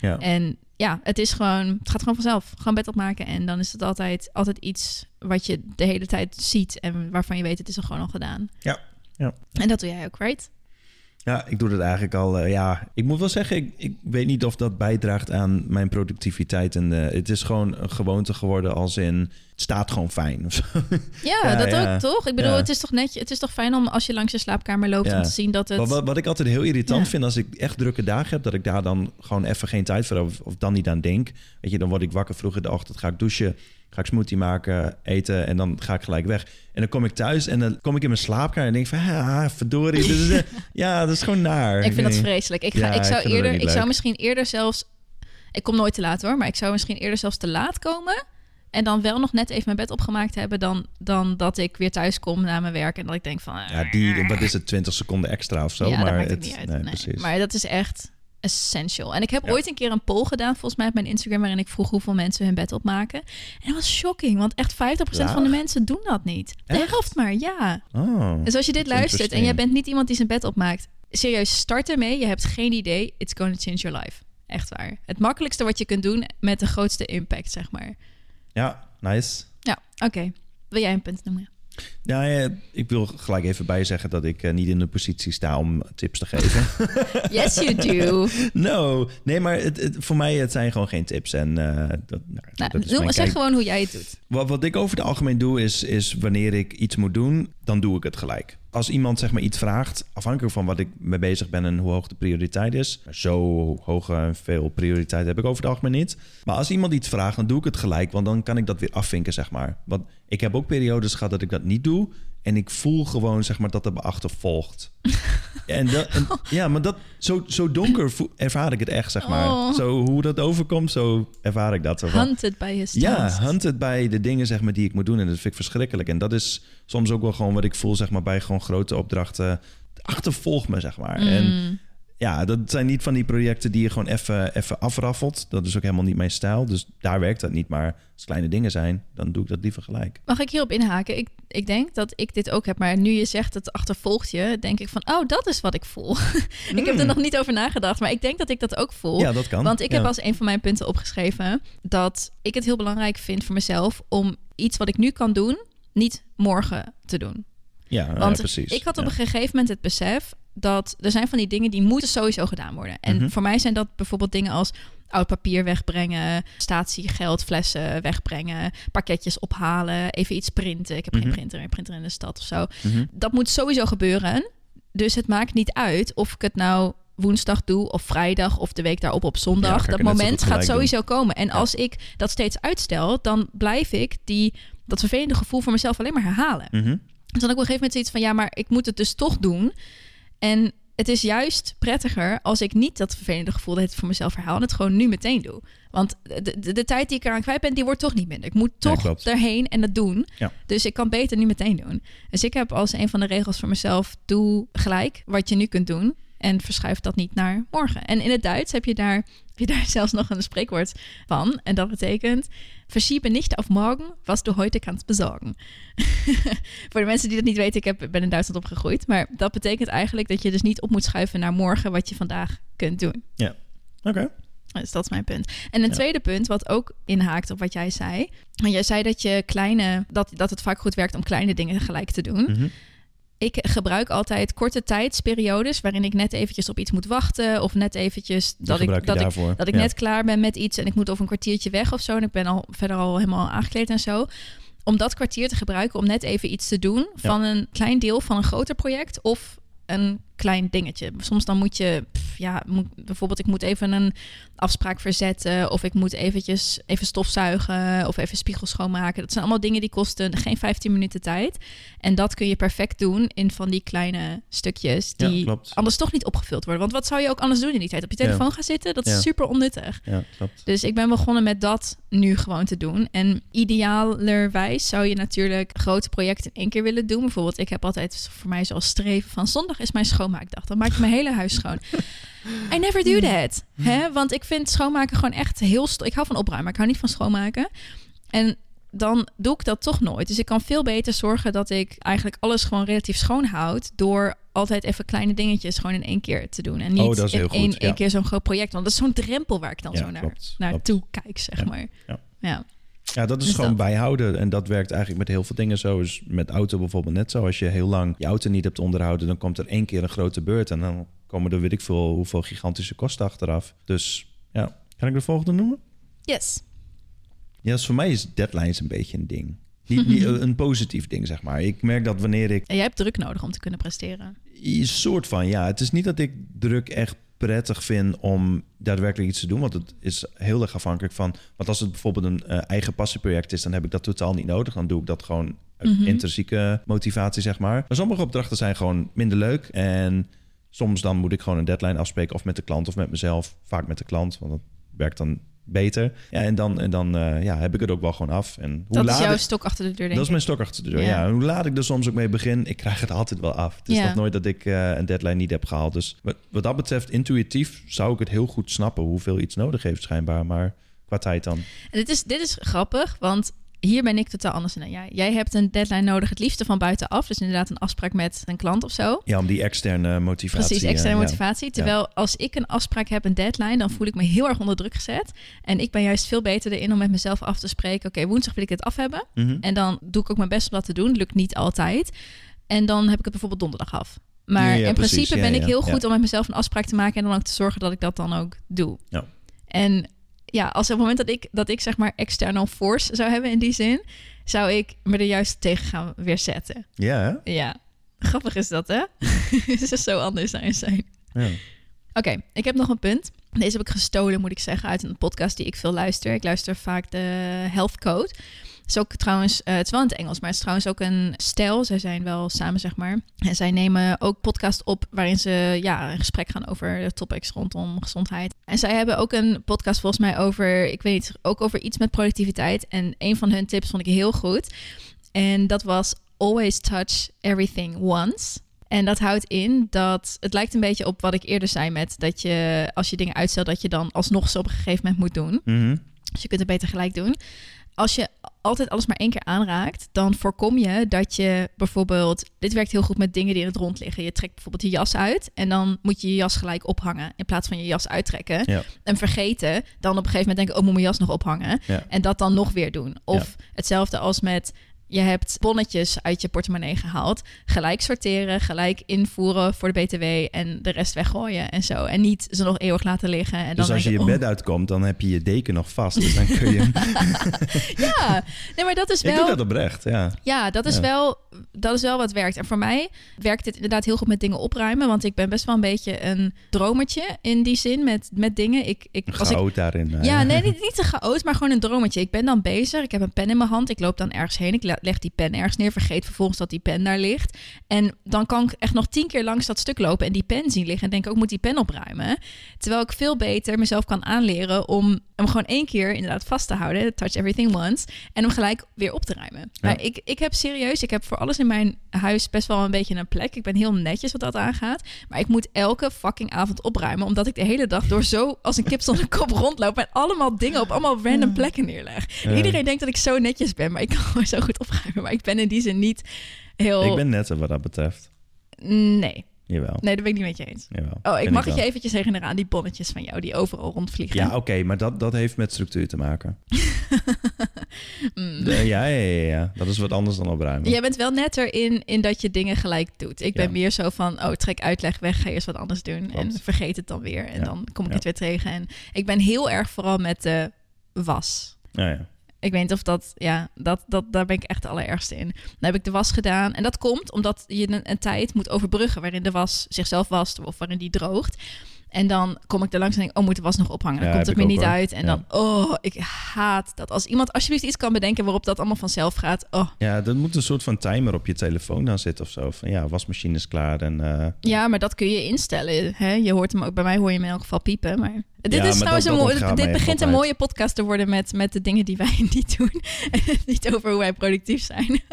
Ja. En ja, het is gewoon, het gaat gewoon vanzelf. Gewoon bed opmaken en dan is het altijd, altijd iets wat je de hele tijd ziet en waarvan je weet het is er gewoon al gedaan. Ja, ja. En dat doe jij ook, right? Ja, ik doe dat eigenlijk al. eh, ja, ik moet wel zeggen, ik, ik weet niet of dat bijdraagt aan mijn productiviteit. En eh, het is gewoon een gewoonte geworden als in, het staat gewoon fijn. Ja, Ja, dat ja. ook toch? Ik bedoel, Ja. het is toch netje, het is toch fijn om als je langs je slaapkamer loopt om te zien dat het. Wat, wat, wat ik altijd heel irritant vind als ik echt drukke dagen heb, dat ik daar dan gewoon even geen tijd voor heb of, of dan niet aan denk. Weet je, dan word ik wakker vroeg in de ochtend, ga ik douchen, ga ik smoothie maken, eten en dan ga ik gelijk weg. En dan kom ik thuis en dan kom ik in mijn slaapkamer en denk van, ah, verdorie. dit is, eh, ja, dat is gewoon naar. ik vind dat vreselijk. Ik, ga, Ja, ik zou eerder, ik zou misschien eerder zelfs. Ik kom nooit te laat hoor, maar ik zou misschien eerder zelfs te laat komen. En dan wel nog net even mijn bed opgemaakt hebben. Dan, dan dat ik weer thuis kom na mijn werk. En dat ik denk van. Ja, die, wat is het, 20 seconden extra of zo? ja, maar het, niet uit. Nee, Nee. precies. Maar dat is echt essential. En ik heb Ja. ooit een keer een poll gedaan, volgens mij op mijn Instagram, waarin ik vroeg hoeveel mensen hun bed opmaken. En dat was shocking, want echt 50% van de mensen doen dat niet. De Echt? helft maar, ja. Oh, Dus als je dit luistert en jij bent niet iemand die zijn bed opmaakt, serieus, start ermee. Je hebt geen idee. It's going to change your life. Echt waar. Het makkelijkste wat je kunt doen met de grootste impact, zeg maar. Ja, nice. Ja, oké. Wil jij een punt noemen? Ja, ja, ik wil gelijk even bijzeggen dat ik eh, niet in de positie sta om tips te geven. Yes, you do. no, nee, maar het, het- voor mij het zijn gewoon geen tips. En eh, dat, nou, Nou, dat is zeg kijk. gewoon hoe jij het doet. Wat, wat ik over het algemeen doe, is, is wanneer ik iets moet doen, dan doe ik het gelijk. Als iemand zeg maar iets vraagt, afhankelijk van wat ik mee bezig ben en hoe hoog de prioriteit is. Zo hoog en veel prioriteit heb ik over het algemeen niet. Maar als iemand iets vraagt, dan doe ik het gelijk, want dan kan ik dat weer afvinken, zeg maar. Want ik heb ook periodes gehad dat ik dat niet doe. En ik voel gewoon, zeg maar, dat het me achtervolgt. en dat, en- ja, maar dat, zo, zo donker ervaar ik het echt, zeg maar. Oh. Zo hoe dat overkomt, zo ervaar ik dat. Zo van, Hunted by his ja, hunted bij de dingen zeg maar, die ik moet doen. En dat vind ik verschrikkelijk. En dat is soms ook wel gewoon wat ik voel zeg maar, bij gewoon grote opdrachten. Achtervolg me, zeg maar. En Mm. Ja, dat zijn niet van die projecten die je gewoon even, even afraffelt. Dat is ook helemaal niet mijn stijl. Dus daar werkt dat niet. Maar als kleine dingen zijn, dan doe ik dat liever gelijk. Mag ik hierop inhaken? Ik, ik denk dat ik dit ook heb. Maar nu je zegt het achtervolgt je, denk ik van... oh, dat is wat ik voel. ik heb er Mm. nog niet over nagedacht. Maar ik denk dat ik dat ook voel. Ja, dat kan. Want ik heb Ja. als een van mijn punten opgeschreven... dat ik het heel belangrijk vind voor mezelf... om iets wat ik nu kan doen, niet morgen te doen. Ja, ja, Want precies. Ik had op Ja. een gegeven moment het besef dat er zijn van die dingen die moeten sowieso gedaan worden. En Mhm. voor mij zijn dat bijvoorbeeld dingen als oud papier wegbrengen, statiegeld, flessen wegbrengen, pakketjes ophalen, even iets printen. Ik heb Mhm. geen printer, een printer in de stad of zo. Mhm. Dat moet sowieso gebeuren. Dus het maakt niet uit of ik het nou woensdag doe of vrijdag of de week daarop op zondag. dat moment gaat doen. sowieso komen. En als ik dat steeds uitstel, dan blijf ik die, dat vervelende gevoel voor mezelf alleen maar herhalen. Mhm. Dus dan heb ik op een gegeven moment zoiets van... ja, maar ik moet het dus toch doen. En het is juist prettiger als ik niet dat vervelende gevoel... dat het voor mezelf herhaal en het gewoon nu meteen doe. Want de, de, de tijd die ik eraan kwijt ben, die wordt toch niet minder. Ik moet toch erheen en dat doen. Ja. Dus ik kan beter nu meteen doen. Dus ik heb als een van de regels voor mezelf... doe gelijk wat je nu kunt doen... en verschuif dat niet naar morgen. En in het Duits heb je daar, heb je daar zelfs nog een spreekwoord van. En dat betekent... Verschiebe nicht auf morgen, was du heute kannst besorgen. Voor de mensen die dat niet weten, ik heb, ben in Duitsland opgegroeid. Maar dat betekent eigenlijk dat je dus niet op moet schuiven naar morgen wat je vandaag kunt doen. Oké. Dus dat is mijn punt. En een Ja. tweede punt, wat ook inhaakt op wat jij zei. Want jij zei dat je kleine, dat, dat het vaak goed werkt om kleine dingen gelijk te doen. Mhm. Ik gebruik altijd korte tijdsperiodes waarin ik net eventjes op iets moet wachten. Of net eventjes dat ik, dat ik dat ik Ja. net klaar ben met iets en ik moet over een kwartiertje weg of zo. En ik ben al verder al helemaal aangekleed en zo. Om dat kwartier te gebruiken om net even iets te doen van een klein deel van een groter project of een klein dingetje. Soms dan moet je, pff, ja, moet, bijvoorbeeld ik moet even een afspraak verzetten of ik moet eventjes even stofzuigen of even spiegel schoonmaken. Dat zijn allemaal dingen die kosten geen 15 minuten tijd. En dat kun je perfect doen in van die kleine stukjes die anders toch niet opgevuld worden. Want wat zou je ook anders doen in die tijd? Op je telefoon gaan zitten? Dat is Ja. super onnuttig. Ja, klopt. Dus ik ben begonnen met dat nu gewoon te doen. En idealerwijs zou je natuurlijk grote projecten in één keer willen doen. Bijvoorbeeld, ik heb altijd voor mij zoals streven van zondag is mijn schoonmaakdag. Dan maak ik mijn hele huis schoon. I never do that. Hè? Want ik vind schoonmaken gewoon echt heel... Ik hou van opruimen, maar ik hou niet van schoonmaken. En dan doe ik dat toch nooit. Dus ik kan veel beter zorgen dat ik eigenlijk alles gewoon relatief schoon houd... door altijd even kleine dingetjes gewoon in één keer te doen. En niet Oh, is in één, ja. één keer zo'n groot project. Want dat is zo'n drempel waar ik dan Ja, zo naar, klopt, naartoe kijk, zeg Ja, maar. ja. Ja. Dat is Dus gewoon dat. bijhouden. En dat werkt eigenlijk met heel veel dingen zo. Dus met auto bijvoorbeeld net zo. Als je heel lang je auto niet hebt onderhouden, dan komt er één keer een grote beurt. En dan komen er weet ik veel hoeveel gigantische kosten achteraf. Dus ja, kan ik de volgende noemen? Yes. Ja, dus voor mij is deadlines een beetje een ding. Niet, niet een positief ding, zeg maar. Ik merk dat wanneer ik En jij hebt druk nodig om te kunnen presteren. een soort van, ja, het is niet dat ik druk echt prettig vind om daadwerkelijk iets te doen, want het is heel erg afhankelijk van. Want als het bijvoorbeeld een eh, eigen passieproject is, dan heb ik dat totaal niet nodig. Dan doe ik dat gewoon uit Mhm. intrinsieke motivatie, zeg maar. Maar sommige opdrachten zijn gewoon minder leuk en soms dan moet ik gewoon een deadline afspreken of met de klant of met mezelf. Vaak met de klant, want dat werkt dan beter. Ja, en dan, en dan eh, ja, heb ik het ook wel gewoon af. En hoe Dat is laat jouw ik- stok achter de deur, denk dat is mijn stok achter de deur. Ja. Ja. En hoe laat ik er soms ook mee begin, ik krijg het altijd wel af. Het is Ja. nog nooit dat ik eh, een deadline niet heb gehaald. Dus wat, wat dat betreft, intuïtief zou ik het heel goed snappen hoeveel iets nodig heeft schijnbaar. Maar qua tijd dan. En dit is, dit is grappig, want hier ben ik totaal anders dan jij. Jij hebt een deadline nodig, het liefste van buitenaf. Dus inderdaad een afspraak met een klant of zo. Ja, om die externe motivatie. Precies, externe eh, ja. motivatie. Terwijl als ik een afspraak heb, een deadline, dan voel ik me heel erg onder druk gezet. En ik ben juist veel beter erin om met mezelf af te spreken. Oké, woensdag wil ik dit af hebben. Mhm. En dan doe ik ook mijn best om dat te doen. Lukt niet altijd. En dan heb ik het bijvoorbeeld donderdag af. Maar Ja, ja, in precies. principe ben ik heel goed om met mezelf een afspraak te maken. En dan ook te zorgen dat ik dat dan ook doe. Ja. En ja, als op het moment dat ik, dat ik zeg maar external force zou hebben in die zin, zou ik me er juist tegen gaan weerzetten. Ja, hè? Ja, grappig is dat, hè? Het is zo anders zijn zijn. ja. Oké, ik heb nog een punt. Deze heb ik gestolen, moet ik zeggen, uit een podcast die ik veel luister. Ik luister vaak de Health Code. Het is ook trouwens, eh, het is wel in het Engels, maar het is trouwens ook een stijl. Zij zijn wel samen, zeg maar. En zij nemen ook podcast op waarin ze ja, een gesprek gaan over de topics rondom gezondheid. En zij hebben ook een podcast volgens mij over, ik weet niet, ook over iets met productiviteit. En een van hun tips vond ik heel goed. En dat was always touch everything once. En dat houdt in dat het lijkt een beetje op wat ik eerder zei met dat je als je dingen uitstelt, dat je dan alsnog ze op een gegeven moment moet doen. Mhm. Dus je kunt het beter gelijk doen. Als je altijd alles maar één keer aanraakt, dan voorkom je dat je bijvoorbeeld. Dit werkt heel goed met dingen die in het rond liggen. Je trekt bijvoorbeeld je jas uit en dan moet je je jas gelijk ophangen. In plaats van je jas uittrekken Ja. en vergeten. Dan op een gegeven moment denken: oh, moet mijn jas nog ophangen. Ja. En dat dan nog weer doen. Of hetzelfde als met. Je hebt bonnetjes uit je portemonnee gehaald. Gelijk sorteren, gelijk invoeren voor de BTW en de rest weggooien en zo. En niet ze nog eeuwig laten liggen. En Dus dan als je je bed uitkomt, dan heb je je deken nog vast. Dus dan kun je... Ja, nee, maar dat is Ik wel. doe dat oprecht, ja. Ja, dat is, Ja. Wel, dat is wel wat werkt. En voor mij werkt het inderdaad heel goed met dingen opruimen. Want ik ben best wel een beetje een dromertje in die zin met, met dingen. Ik, ik, als ik, daarin. eh. ja, nee, niet, niet te chaot, maar gewoon een dromertje. Ik ben dan bezig. Ik heb een pen in mijn hand. Ik loop dan ergens heen. Ik leg die pen ergens neer. Vergeet vervolgens dat die pen daar ligt. En dan kan ik echt nog tien keer langs dat stuk lopen en die pen zien liggen. En denk, ook moet die pen opruimen. Terwijl ik veel beter mezelf kan aanleren om hem gewoon één keer inderdaad vast te houden. Touch everything once. En hem gelijk weer op te ruimen. Ja. Maar ik, ik heb serieus, ik heb voor alles in mijn huis best wel een beetje een plek. Ik ben heel netjes wat dat aangaat. Maar ik moet elke fucking avond opruimen. Omdat ik de hele dag door zo als een kip zonder kop rondloop. En allemaal dingen op allemaal random plekken neerleg. Ja. Iedereen denkt dat ik zo netjes ben. Maar ik kan gewoon zo goed opruimen. Maar ik ben in die zin niet heel... Ik ben net wat dat betreft. Nee. Jawel. Nee, dat ben ik niet met je eens. Jawel. Oh, ik mag het je eventjes herinneren aan die bonnetjes van jou. Die overal rondvliegen. Ja, oké, maar dat, dat heeft met structuur te maken. Mm. De- ja, ja, ja, ja. Dat is wat anders dan opruimen. Jij bent wel netter in, in dat je dingen gelijk doet. Ik ben meer zo van, oh, trek uitleg weg, ga eerst wat anders doen. En vergeet het dan weer. En Ja. dan kom ik het weer tegen. En ik ben heel erg vooral met de was. Ja, ja. Ik weet niet of dat, ja, dat, dat, daar ben ik echt de allerergste in. Dan heb ik de was gedaan. En dat komt omdat je een, een tijd moet overbruggen waarin de was zichzelf wast of waarin die droogt. En dan kom ik er langs en denk, oh, moet de was nog ophangen? Dan Ja, komt het me niet hoor. uit. En Ja. dan, oh, ik haat dat. Als iemand alsjeblieft iets kan bedenken waarop dat allemaal vanzelf gaat. Oh, Ja, er moet een soort van timer op je telefoon dan zitten of zo. Van ja, wasmachine is klaar en... eh, Ja, maar dat kun je instellen. Hè? Je hoort hem ook, bij mij hoor je hem in elk geval piepen. Maar dit Ja, is trouwens dat- een dat mooi, dit begint een mooie podcast te worden met, met de dingen die wij niet doen. En niet over hoe wij productief zijn.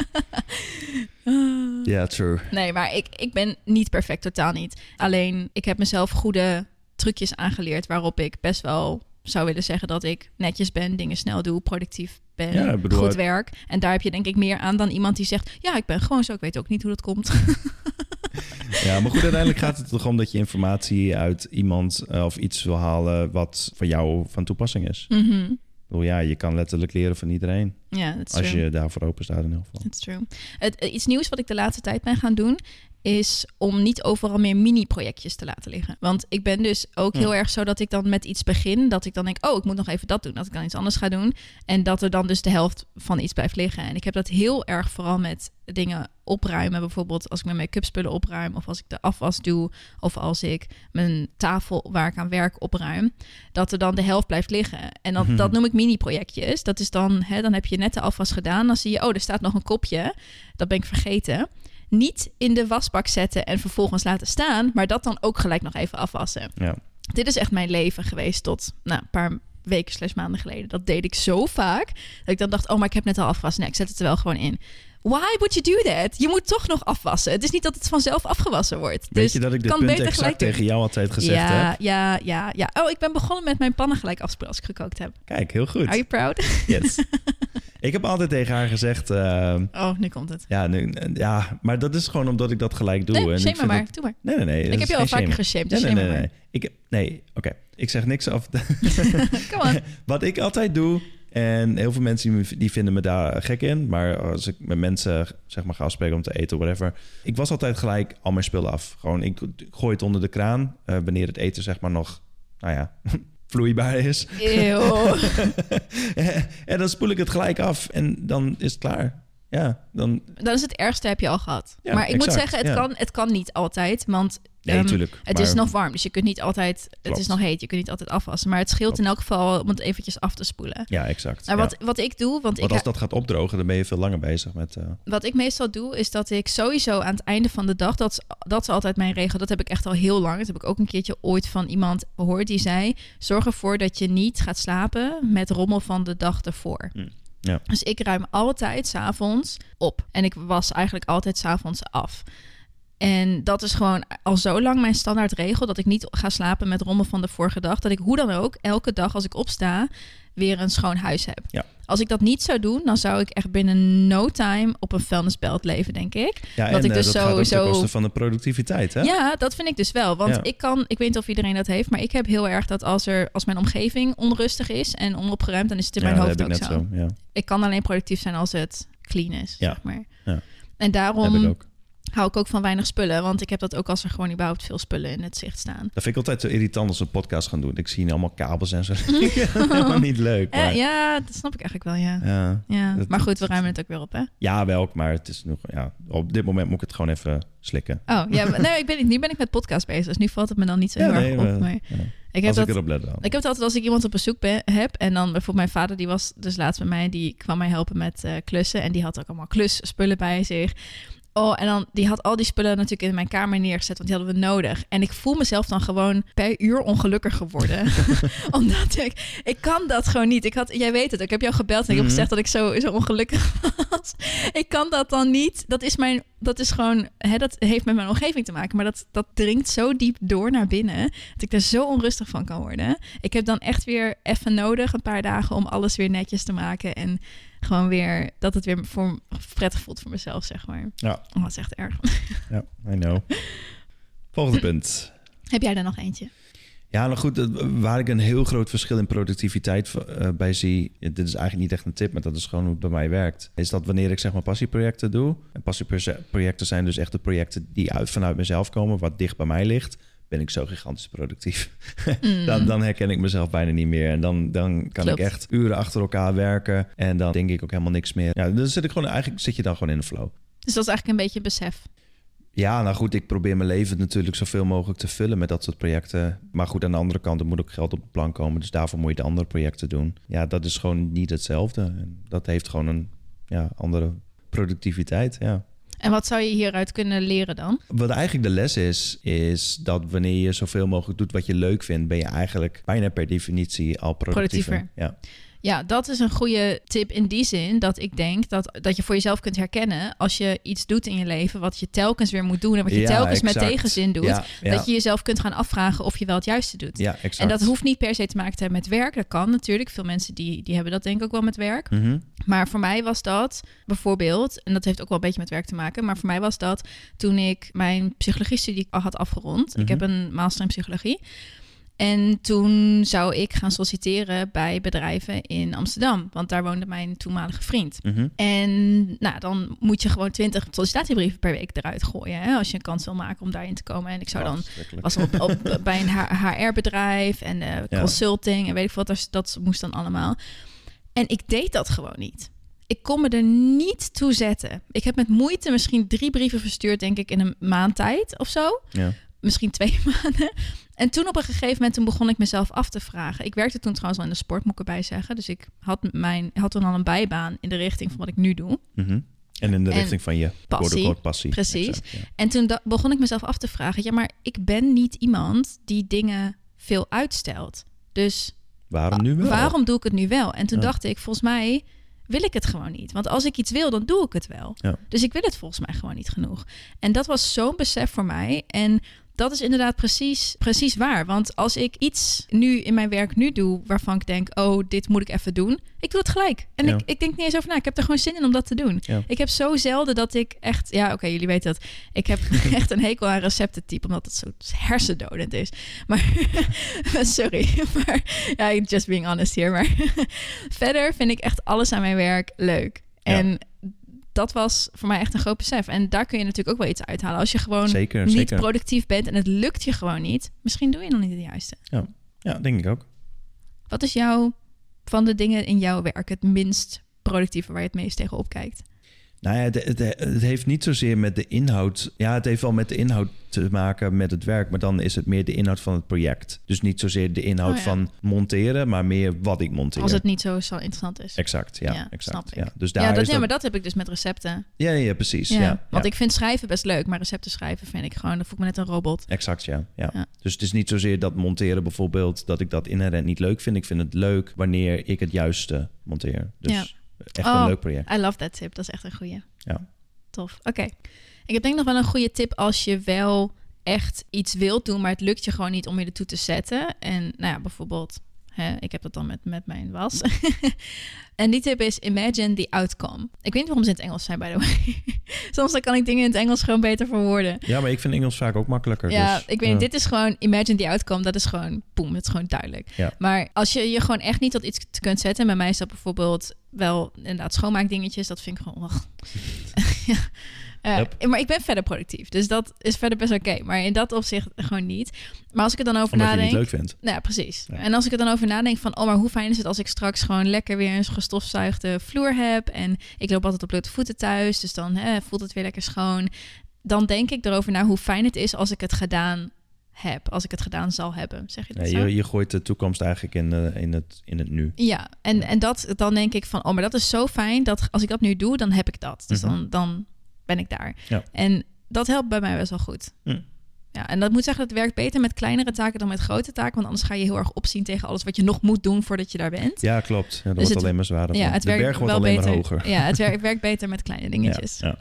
Ja, true. Nee, maar ik, ik ben niet perfect, totaal niet. Alleen, ik heb mezelf goede trucjes aangeleerd waarop ik best wel zou willen zeggen dat ik netjes ben, dingen snel doe, productief ben, Ja, bedoel, goed werk. En daar heb je denk ik meer aan dan iemand die zegt, ja, ik ben gewoon zo, ik weet ook niet hoe dat komt. Ja, maar goed, uiteindelijk gaat het toch om dat je informatie uit iemand eh, of iets wil halen wat voor jou van toepassing is. Ik bedoel, ja, je kan letterlijk leren van iedereen. Ja, Als true. je daarvoor open staat in ieder geval. That's true. Het, eh, iets nieuws wat ik de laatste tijd ben gaan doen, is om niet overal meer mini-projectjes te laten liggen. Want ik ben dus ook Ja. heel erg zo dat ik dan met iets begin, dat ik dan denk, oh, ik moet nog even dat doen, dat ik dan iets anders ga doen. En dat er dan dus de helft van iets blijft liggen. En ik heb dat heel erg vooral met dingen opruimen. Bijvoorbeeld als ik mijn make-up spullen opruim, of als ik de afwas doe, of als ik mijn tafel waar ik aan werk opruim, dat er dan de helft blijft liggen. En dat, Mhm. dat noem ik mini-projectjes. Dat is dan, hè, dan heb je net de afwas gedaan, dan zie je, oh, er staat nog een kopje. Dat ben ik vergeten. Niet in de wasbak zetten en vervolgens laten staan, maar dat dan ook gelijk nog even afwassen. Ja. Dit is echt mijn leven geweest tot nou, een paar weken slash maanden geleden. Dat deed ik zo vaak dat ik dan dacht, oh, maar ik heb net al afgewassen. Nee, ik zet het er wel gewoon in. Why would you do that? Je moet toch nog afwassen. Het is niet dat het vanzelf afgewassen wordt. Weet dus je dat ik dit kan punt beter exact tegen jou altijd gezegd ja, heb? ja, ja, ja. Oh, ik ben begonnen met mijn pannen gelijk afspoelen als ik gekookt heb. Kijk, heel goed. Are you proud? Yes. ik heb altijd tegen haar gezegd... eh, Oh, nu komt het. ja, nu, ja, maar dat is gewoon omdat ik dat gelijk doe. Nee, en ik shame me vind maar. dat- Doe maar. Nee, nee, nee. ik heb je al vaker shame. geshamed, Nee, dus nee, nee, nee. Ik, heb- nee, oké. Ik zeg niks af. Come on. Wat ik altijd doe, en heel veel mensen die, vinden me daar gek in, maar als ik met mensen zeg maar ga afspreken om te eten, whatever, ik was altijd gelijk al mijn spullen af. Gewoon, ik gooi het onder de kraan eh, wanneer het eten zeg maar nog, nou ja, vloeibaar is. En dan spoel ik het gelijk af en dan is het klaar. Ja, dan. Dan is het ergste heb je al gehad. Ja, maar ik moet zeggen, het, ja. kan, het kan niet altijd. Want Nee, ehm, natuurlijk. het is nog warm. Dus je kunt niet altijd... Het is nog heet. Je kunt niet altijd afwassen. Maar het scheelt in elk geval om het eventjes af te spoelen. Ja, exact. Maar ja. wat, wat ik doe... Want, Want ik, als dat gaat opdrogen, dan ben je veel langer bezig met. eh, wat ik meestal doe, is dat ik sowieso aan het einde van de dag... Dat, is- dat is altijd mijn regel. Dat heb ik echt al heel lang. Dat heb ik ook een keertje ooit van iemand gehoord. Die zei, zorg ervoor dat je niet gaat slapen met rommel van de dag ervoor. Hm, Dus ik ruim altijd s'avonds op. En ik was eigenlijk altijd s'avonds af. En dat is gewoon al zo lang mijn standaard regel dat ik niet ga slapen met rommel van de vorige dag. Dat ik hoe dan ook elke dag als ik opsta weer een schoon huis heb. Ja. Als ik dat niet zou doen, dan zou ik echt binnen no time op een vuilnisbelt leven, denk ik. Ja, Dat en ik dus eh, dat gaat ook ten koste van de productiviteit, hè? Ja, dat vind ik dus wel. Want Ja. ik kan, ik weet niet of iedereen dat heeft, maar ik heb heel erg dat als er als mijn omgeving onrustig is en onopgeruimd, dan is het in Ja, mijn hoofd ook zo. zo. Ja, Ik kan alleen productief zijn als het clean is, Ja. zeg maar. Ja. En daarom. Hou ik ook van weinig spullen, want ik heb dat ook als er gewoon überhaupt veel spullen in het zicht staan. Dat vind ik altijd zo irritant als we een podcast gaan doen. Ik zie allemaal kabels en zo. Helemaal niet leuk. Eh, ja, dat snap ik eigenlijk wel, ja. ja. ja. dat- maar goed, we ruimen het ook weer op, hè? ja, wel, maar het is nog... Ja, op dit moment moet ik het gewoon even slikken. Oh, ja, maar- nee, ik ben, nu ben ik met podcast bezig, dus nu valt het me dan niet zo Ja, heel nee, erg op. maar- ja. ik heb dat, ik heb het altijd als ik iemand op bezoek ben, heb. En dan bijvoorbeeld mijn vader, die was dus laatst bij mij. Die kwam mij helpen met eh, klussen. En die had ook allemaal klusspullen bij zich. Oh, en dan die had al die spullen natuurlijk in mijn kamer neergezet, want die hadden we nodig. En ik voel mezelf dan gewoon per uur ongelukkiger geworden. Omdat ik, ik kan dat gewoon niet. Ik had, jij weet het, ik heb jou gebeld en ik heb Mhm. gezegd dat ik zo, zo ongelukkig was. ik kan dat dan niet. Dat is mijn, dat is gewoon, hè, dat heeft met mijn omgeving te maken. Maar dat, dat dringt zo diep door naar binnen, dat ik er zo onrustig van kan worden. Ik heb dan echt weer even nodig, een paar dagen, om alles weer netjes te maken. En gewoon weer, dat het weer voor, prettig voelt voor mezelf, zeg maar. Ja. Oh, dat is echt erg. Ja, I know. Volgende punt. Heb jij er nog eentje? Ja, nou goed, waar ik een heel groot verschil in productiviteit eh, bij zie, dit is eigenlijk niet echt een tip, maar dat is gewoon hoe het bij mij werkt, is dat wanneer ik zeg maar passieprojecten doe, en passieprojecten zijn dus echt de projecten die uit, vanuit mezelf komen, wat dicht bij mij ligt, ben ik zo gigantisch productief. Mm. dan, dan herken ik mezelf bijna niet meer. En dan, dan kan Klopt. ik echt uren achter elkaar werken. En dan denk ik ook helemaal niks meer. Ja, dan zit ik gewoon, eigenlijk zit je dan gewoon in de flow. Dus dat is eigenlijk een beetje besef. Ja, nou goed, ik probeer mijn leven natuurlijk zoveel mogelijk te vullen met dat soort projecten. Maar goed, aan de andere kant, er moet ook geld op de plank komen. Dus daarvoor moet je de andere projecten doen. Ja, dat is gewoon niet hetzelfde. En dat heeft gewoon een ja, andere productiviteit, ja. En wat zou je hieruit kunnen leren dan? Wat eigenlijk de les is, is dat wanneer je zoveel mogelijk doet wat je leuk vindt, ben je eigenlijk bijna per definitie al productiever. Productiever. Ja. Ja, dat is een goede tip in die zin dat ik denk dat, dat je voor jezelf kunt herkennen als je iets doet in je leven wat je telkens weer moet doen en wat je Ja, telkens met tegenzin doet, Ja, ja. dat je jezelf kunt gaan afvragen of je wel het juiste doet. Ja, exact. En dat hoeft niet per se te maken te hebben met werk. Dat kan natuurlijk. Veel mensen die, die hebben dat denk ik ook wel met werk. Mhm. Maar voor mij was dat bijvoorbeeld, en dat heeft ook wel een beetje met werk te maken, maar voor mij was dat toen ik mijn psychologie-studie al had afgerond. Ik Mhm. heb een master in psychologie. En toen zou ik gaan solliciteren bij bedrijven in Amsterdam, want daar woonde mijn toenmalige vriend. Mhm. En nou, dan moet je gewoon 20 sollicitatiebrieven per week eruit gooien, hè, als je een kans wil maken om daarin te komen. En ik zou dan was op, op, bij een HR-bedrijf en eh, Ja. consulting en weet ik wat. Dat, dat moest dan allemaal. En ik deed dat gewoon niet. Ik kon me er niet toe zetten. Ik heb met moeite misschien drie brieven verstuurd, denk ik, in een maand tijd of zo. Ja. Misschien twee maanden. En toen op een gegeven moment toen begon ik mezelf af te vragen. Ik werkte toen trouwens al in de sport, moet ik erbij zeggen. Dus ik had, mijn, had toen al een bijbaan in de richting van wat ik nu doe. Mhm. En in de En richting van je passie. passie. Precies. Exact, ja. En toen begon ik mezelf af te vragen: ja, maar ik ben niet iemand die dingen veel uitstelt. Dus Waarom nu wel? waarom doe ik het nu wel? En toen Ja. dacht ik: volgens mij wil ik het gewoon niet. Want als ik iets wil, dan doe ik het wel. Ja. Dus ik wil het volgens mij gewoon niet genoeg. En dat was zo'n besef voor mij. En dat is inderdaad precies, precies waar. Want als ik iets nu in mijn werk nu doe waarvan ik denk, oh, dit moet ik even doen. Ik doe het gelijk. En Ja. ik, ik denk niet eens over na. Ik heb er gewoon zin in om dat te doen. Ja. Ik heb zo zelden dat ik echt, ja, oké, jullie weten dat. Ik heb echt een hekel aan receptentype, omdat het zo hersendodend is. Maar sorry, maar ja, just being honest hier. Maar verder vind ik echt alles aan mijn werk leuk. Ja. Dat was voor mij echt een groot besef. En daar kun je natuurlijk ook wel iets uithalen. Als je gewoon Zeker, niet zeker. productief bent en het lukt je gewoon niet, misschien doe je dan niet het juiste. Ja, denk ik ook. Wat is jouw, van de dingen in jouw werk, het minst productieve waar je het meest tegen opkijkt? Nou ja, het, het, het heeft niet zozeer met de inhoud. Ja, het heeft wel met de inhoud te maken met het werk, maar dan is het meer de inhoud van het project. Dus niet zozeer de inhoud Oh ja. van monteren, maar meer wat ik monteer. Als het niet zo, zo interessant is. Exact, ja, Ja, exact. Ja. Dus daar Ja, dat, is ja, dat... maar dat heb ik dus met recepten. Ja, ja, precies. Ja, want ik vind schrijven best leuk, maar recepten schrijven vind ik gewoon, dan voel ik me net een robot. Exact, ja. ja. Dus het is niet zozeer dat monteren bijvoorbeeld, dat ik dat inherent niet leuk vind. Ik vind het leuk wanneer ik het juiste monteer. Dus Ja. Echt Oh. een leuk project. I love that tip, dat is echt een goeie. Ja. tof. Oké. Ik heb denk nog wel een goede tip als je wel echt iets wilt doen, maar het lukt je gewoon niet om je ertoe te zetten. En nou ja, bijvoorbeeld, hè, ik heb dat dan met, met mijn was. en die tip is imagine the outcome. Ik weet niet waarom ze in het Engels zijn, by the way. Soms dan kan ik dingen in het Engels gewoon beter verwoorden. Ja, maar ik vind Engels vaak ook makkelijker. Ja, dus, ik weet niet. Dit is gewoon imagine the outcome. Dat is gewoon poem. Dat is gewoon duidelijk. Ja. Maar als je je gewoon echt niet tot iets kunt zetten. En bij mij is dat bijvoorbeeld wel inderdaad schoonmaakdingetjes. Dat vind ik gewoon... ja. Eh, Yep. Maar ik ben verder productief. Dus dat is verder best oké. Maar in dat opzicht gewoon niet. Maar als ik er dan over Omdat je het nadenk... leuk vindt. Nou ja, precies. Ja. En als ik er dan over nadenk van... oh, maar hoe fijn is het als ik straks gewoon lekker weer een gestofzuigde vloer heb... en ik loop altijd op blote voeten thuis... dus dan hè, voelt het weer lekker schoon. Dan denk ik erover na hoe fijn het is als ik het gedaan heb. Als ik het gedaan zal hebben. Zeg je dat je, je gooit de toekomst eigenlijk in, eh, in, het, in het nu. Ja, en, en dat, dan denk ik van... oh, maar dat is zo fijn dat als ik dat nu doe... dan heb ik dat. Dus Mhm. dan, dan ben ik daar. Ja. En dat helpt bij mij best wel goed. Hm. Ja, en dat moet zeggen, dat werkt beter met kleinere taken dan met grote taken. Want anders ga je heel erg opzien tegen alles wat je nog moet doen voordat je daar bent. Ja, klopt. Ja, dat Dus wordt het- alleen maar zwaarder. Ja, het de werkt berg wordt alleen beter. maar hoger. Ja, het werkt, werkt beter met kleine dingetjes. Ja.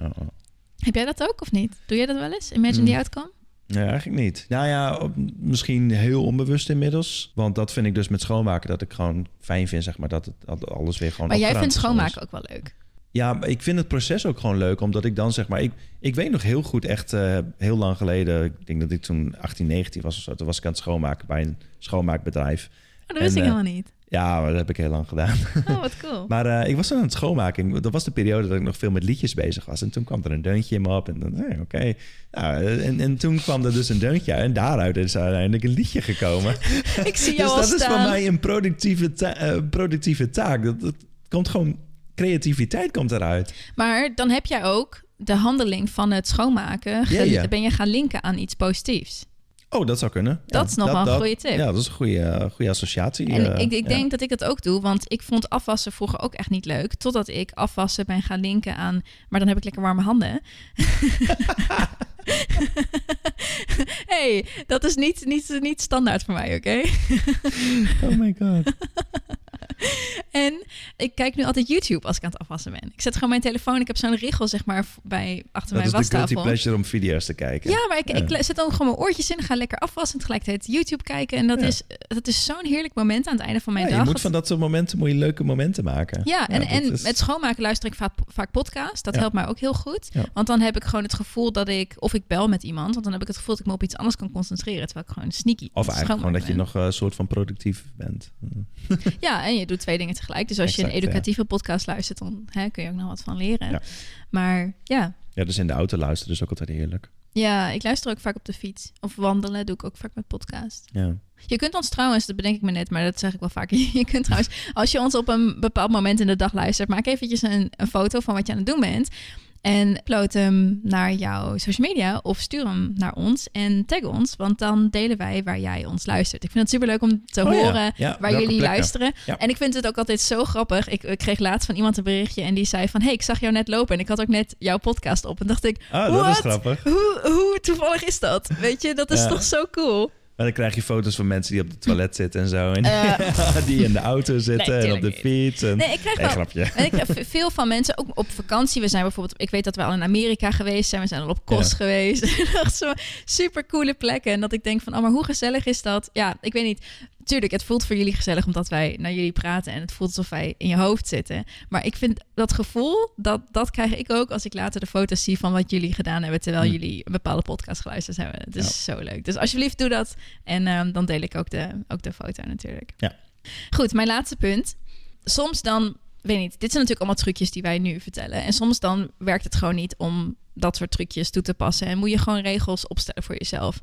Heb jij dat ook of niet? Doe jij dat wel eens? Imagine Mm. the outcome? Nee, eigenlijk niet. Nou ja, op- misschien heel onbewust inmiddels. Want dat vind ik dus met schoonmaken dat ik gewoon fijn vind, zeg maar, dat, het, dat alles weer gewoon Maar jij vindt is. schoonmaken ook wel leuk. Ja, ik vind het proces ook gewoon leuk, omdat ik dan zeg maar... Ik, ik weet nog heel goed, echt eh, heel lang geleden... Ik denk dat ik toen 18, 19 was of zo. Toen was ik aan het schoonmaken bij een schoonmaakbedrijf. Oh, dat wist En, ik eh, helemaal niet. Ja, maar dat heb ik heel lang gedaan. Oh, wat cool. Maar eh, ik was toen aan het schoonmaken. Dat was de periode dat ik nog veel met liedjes bezig was. En toen kwam er een deuntje in me op. En dan, eh, oké. Nou, eh, en, en toen kwam er dus een deuntje. uit. En daaruit is uiteindelijk een liedje gekomen. ik zie dus jou al dat is staan. voor mij een productieve, ta- productieve taak. Dat, dat komt gewoon... Creativiteit komt eruit. Maar dan heb jij ook de handeling van het schoonmaken. ja. Ben je gaan linken aan iets positiefs. Oh, dat zou kunnen. Dat is nog wel een goede tip. Ja, dat is een goede, eh, goede associatie. En eh, ik, ik ja. denk dat ik het ook doe, want ik vond afwassen vroeger ook echt niet leuk. Totdat ik afwassen ben gaan linken aan, maar dan heb ik lekker warme handen. hey, dat is niet, niet, niet standaard voor mij, oké? Oh my god. En ik kijk nu altijd YouTube als ik aan het afwassen ben. Ik zet gewoon mijn telefoon, ik heb zo'n richel zeg maar bij achter Dat mijn is de guilty wastafel. pleasure om video's te kijken. Ja, maar ik, ik zet dan gewoon mijn oortjes in, ga lekker afwassen en tegelijkertijd YouTube kijken. En dat Ja. is, dat is zo'n heerlijk moment aan het einde van mijn Ja, dag. je moet Dat- van dat soort momenten moet je leuke momenten maken. Ja, en, dat en is- met schoonmaken luister ik vaak, vaak podcast. Dat helpt mij ook heel goed. Want dan heb ik gewoon het gevoel dat ik... Of ik bel met iemand. Want dan heb ik het gevoel dat ik me op iets anders kan concentreren. Terwijl ik gewoon sneaky Of eigenlijk gewoon dat je nog een soort van productief bent. ben. Ja, en je doet twee dingen tegelijk. Dus als je een educatieve podcast luistert... dan hè, kun je ook nog wat van leren. Ja. Maar ja. Ja, dus in de auto luisteren is ook altijd heerlijk. ja, ik luister ook vaak op de fiets. Of wandelen doe ik ook vaak met podcast. Ja. Je kunt ons trouwens, dat bedenk ik me net, maar dat zeg ik wel vaak. Je kunt trouwens, als je ons op een bepaald moment in de dag luistert, maak eventjes een, een foto van wat je aan het doen bent. En upload hem naar jouw social media of stuur hem naar ons en tag ons, want dan delen wij waar jij ons luistert. Ik vind het superleuk om te Oh horen ja, waar jullie plekken? luisteren. Ja. En ik vind het ook altijd zo grappig. Ik, ik kreeg laatst van iemand een berichtje en die zei van... hey, ik zag jou net lopen en ik had ook net jouw podcast op. En dacht ik, Ah, dat is grappig. hoe, hoe toevallig is dat? Weet je, dat is toch zo cool? Maar dan krijg je foto's van mensen die op het toilet zitten en zo. En Eh. die in de auto zitten en op de fiets. En... Nee, ik krijg Nee, wel... grapje. En ik krijg veel van mensen, ook op vakantie. We zijn bijvoorbeeld, ik weet dat we al in Amerika geweest zijn. We zijn al op Kos Ja. geweest. Super coole plekken. En dat ik denk van, oh, maar hoe gezellig is dat? Ja, ik weet niet. Tuurlijk, het voelt voor jullie gezellig omdat wij naar jullie praten. En het voelt alsof wij in je hoofd zitten. Maar ik vind dat gevoel, dat, dat krijg ik ook als ik later de foto's zie van wat jullie gedaan hebben. Terwijl Hm. jullie een bepaalde podcast geluisterd hebben. Het is zo leuk. Dus alsjeblieft doe dat. En ehm, dan deel ik ook de, ook de foto natuurlijk. Ja. Goed, mijn laatste punt. Soms dan, weet niet, dit zijn natuurlijk allemaal trucjes die wij nu vertellen. En soms dan werkt het gewoon niet om dat soort trucjes toe te passen. En moet je gewoon regels opstellen voor jezelf.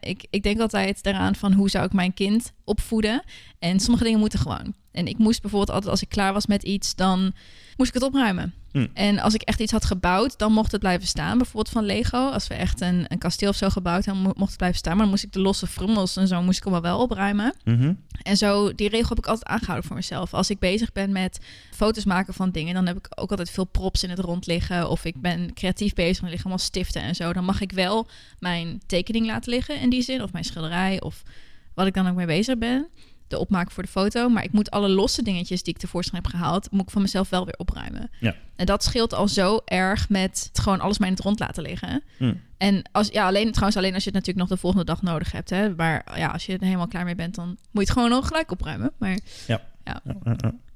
Ik, ik denk altijd daaraan van hoe zou ik mijn kind opvoeden. En sommige dingen moeten gewoon. En ik moest bijvoorbeeld altijd als ik klaar was met iets, dan moest ik het opruimen. Hm. En als ik echt iets had gebouwd, dan mocht het blijven staan. Bijvoorbeeld van Lego. Als we echt een, een kasteel of zo gebouwd hebben, mo- mocht het blijven staan. Maar dan moest ik de losse frummels en zo moest ik allemaal wel opruimen. Mhm. En zo, die regel heb ik altijd aangehouden voor mezelf. Als ik bezig ben met foto's maken van dingen, dan heb ik ook altijd veel props in het rond liggen. Of ik ben creatief bezig er liggen allemaal stiften en zo. Dan mag ik wel mijn tekening laten liggen in die zin, of mijn schilderij, of wat ik dan ook mee bezig ben. De opmaak voor de foto. Maar ik moet alle losse dingetjes die ik tevoorschijn heb gehaald, moet ik van mezelf wel weer opruimen. Ja. En dat scheelt al zo erg met het gewoon alles maar in het rond laten liggen. Hm. En als, ja, alleen, trouwens alleen als je het natuurlijk nog de volgende dag nodig hebt. Hè? Maar ja, als je er helemaal klaar mee bent, dan moet je het gewoon nog gelijk opruimen. Maar Ja, ja,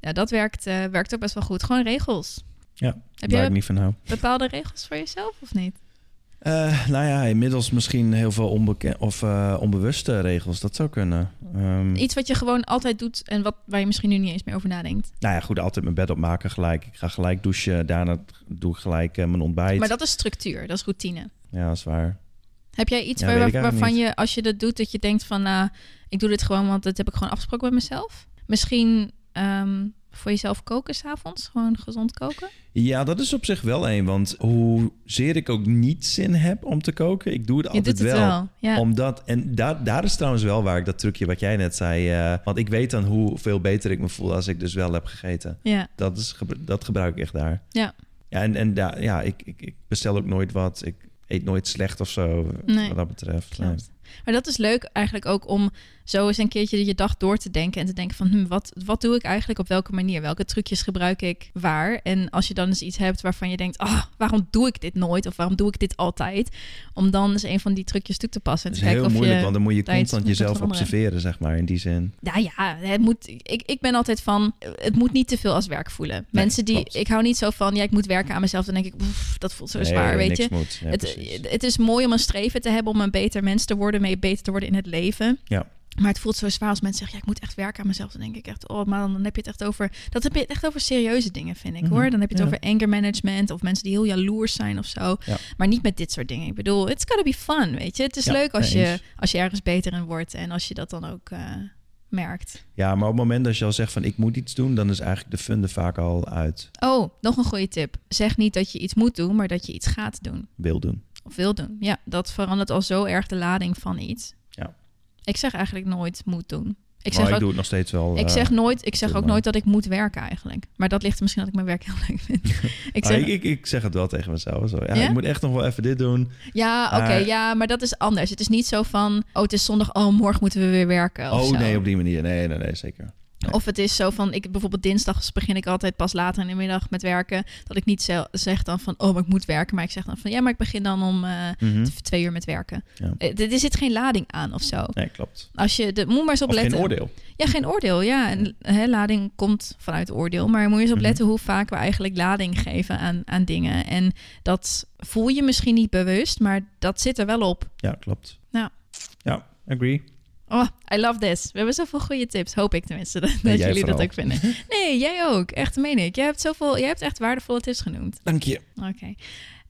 ja. dat werkt, eh, werkt ook best wel goed. Gewoon regels. Ja, Heb ik niet van hou. bepaalde regels voor jezelf of niet? Eh, nou ja, inmiddels misschien heel veel onbekend of eh, onbewuste regels. Dat zou kunnen. Ehm, Iets wat je gewoon altijd doet en wat, waar je misschien nu niet eens meer over nadenkt. nou ja, goed, altijd mijn bed opmaken gelijk. Ik ga gelijk douchen. Daarna doe ik gelijk eh, mijn ontbijt. Maar dat is structuur, dat is routine. Ja, dat is waar. Heb jij iets Ja, waar- waarvan niet. je, als je dat doet, dat je denkt van, nou, ik doe dit gewoon, want dat heb ik gewoon afgesproken met mezelf? Misschien ehm, voor jezelf koken s'avonds, gewoon gezond koken? Ja, dat is op zich wel één. Want hoezeer ik ook niet zin heb om te koken, ik doe het Je altijd doet het wel. Ja. Omdat, en daar, daar is trouwens wel waar ik dat trucje wat jij net zei. eh, want ik weet dan hoeveel beter ik me voel als ik dus wel heb gegeten. ja. Dat, is, gebru- dat gebruik ik echt daar. Ja. Ja, en, en daar- ja, ik, ik, ik bestel ook nooit wat. Ik eet nooit slecht of zo, Nee, wat dat betreft. Nee. Klopt. Maar dat is leuk eigenlijk ook om zo eens een keertje je dag door te denken en te denken van hm, wat, wat doe ik eigenlijk op welke manier? Welke trucjes gebruik ik waar? En als je dan eens iets hebt waarvan je denkt, ah, waarom doe ik dit nooit? Of waarom doe ik dit altijd? Om dan eens een van die trucjes toe te passen. Te is heel of moeilijk, je... want dan moet je constant jezelf observeren, zeg maar, in die zin. Nou ja, het moet, ik, ik ben altijd van, het moet niet te veel als werk voelen. Mensen die, klopt. ik hou niet zo van, ja, ik moet werken aan mezelf. Dan denk ik, dat voelt zo Nee, zwaar, weet je. Moet. Ja, het, het is mooi om een streven te hebben om een beter mens te worden, mee beter te worden in het leven. Ja. Maar het voelt zo zwaar als mensen zeggen, ja, ik moet echt werken aan mezelf. Dan denk ik echt, oh, maar dan heb je het echt over, dat heb je het echt over serieuze dingen, vind ik Mhm, hoor. Dan heb je het ja. over anger management of mensen die heel jaloers zijn of zo. Ja. Maar niet met dit soort dingen. Ik bedoel, it's gotta be fun, weet je. Het is Ja, leuk als je, als je ergens beter in wordt en als je dat dan ook eh, merkt. Ja, maar op het moment dat je al zegt van ik moet iets doen, dan is eigenlijk de fun vaak al uit Oh, nog een goede tip. Zeg niet dat je iets moet doen, maar dat je iets gaat doen. wil doen. Of wil doen. Ja, dat verandert al zo erg de lading van iets. Ja. Ik zeg eigenlijk nooit moet doen. Ik maar zeg, ik ook, doe het nog steeds wel. ik eh, zeg nooit, ik zeg ook nooit dat ik moet werken eigenlijk. Maar dat ligt misschien dat ik mijn werk heel leuk vind. ik ah, zeg, ik, ik, ik zeg het wel tegen mezelf. Zo. Ja, Ja? Ik moet echt nog wel even dit doen. ja, oké, ja, maar dat is anders. Het is niet zo van, oh, het is zondag, oh, morgen moeten we weer werken. Oh nee, op die manier. Nee, nee, nee, zeker. Nee. Of het is zo van, ik bijvoorbeeld dinsdags begin ik altijd pas later in de middag met werken. Dat ik niet zeg dan van, oh, maar ik moet werken. Maar ik zeg dan van, ja, maar ik begin dan om eh, Mhm. twee uur met werken. Ja. Eh, Er er zit geen lading aan of zo. Nee, klopt. Als je, de, moet maar eens op Of letten. geen oordeel. Ja, geen oordeel. Ja, en hè, lading komt vanuit oordeel. Maar moet je eens op Mhm. letten hoe vaak we eigenlijk lading geven aan, aan dingen. En dat voel je misschien niet bewust, maar dat zit er wel op. Ja, klopt. Ja. Ja, agree. Oh, I love this. We hebben zoveel goede tips. Hoop ik tenminste dat, dat jullie dat ook vinden. Nee, jij ook. Echt meen ik. Jij hebt, zoveel, jij hebt echt waardevolle tips genoemd. Dank je. Oké.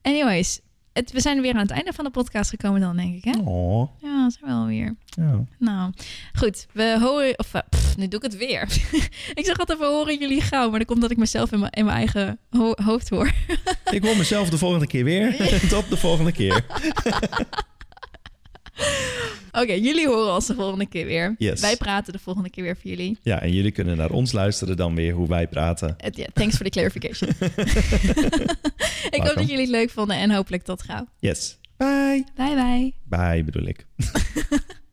Anyways, het, we zijn weer aan het einde van de podcast gekomen dan, denk ik. Hè? Oh, Ja, zijn we alweer. ja. Nou, goed. We horen... Of, eh, pff, nu doe ik het weer. ik zeg altijd, we horen jullie gauw. Maar dat komt dat ik mezelf in mijn, in mijn eigen ho- hoofd hoor. Ik hoor mezelf de volgende keer weer. Tot de volgende keer. Oké, jullie horen ons de volgende keer weer. Yes. Wij praten de volgende keer weer voor jullie. Ja, en jullie kunnen naar ons luisteren dan weer hoe wij praten. Ja, thanks voor de clarification. ik hoop dat jullie het leuk vonden en hopelijk tot gauw. Yes. Bye. Bye bye. Bye bedoel ik.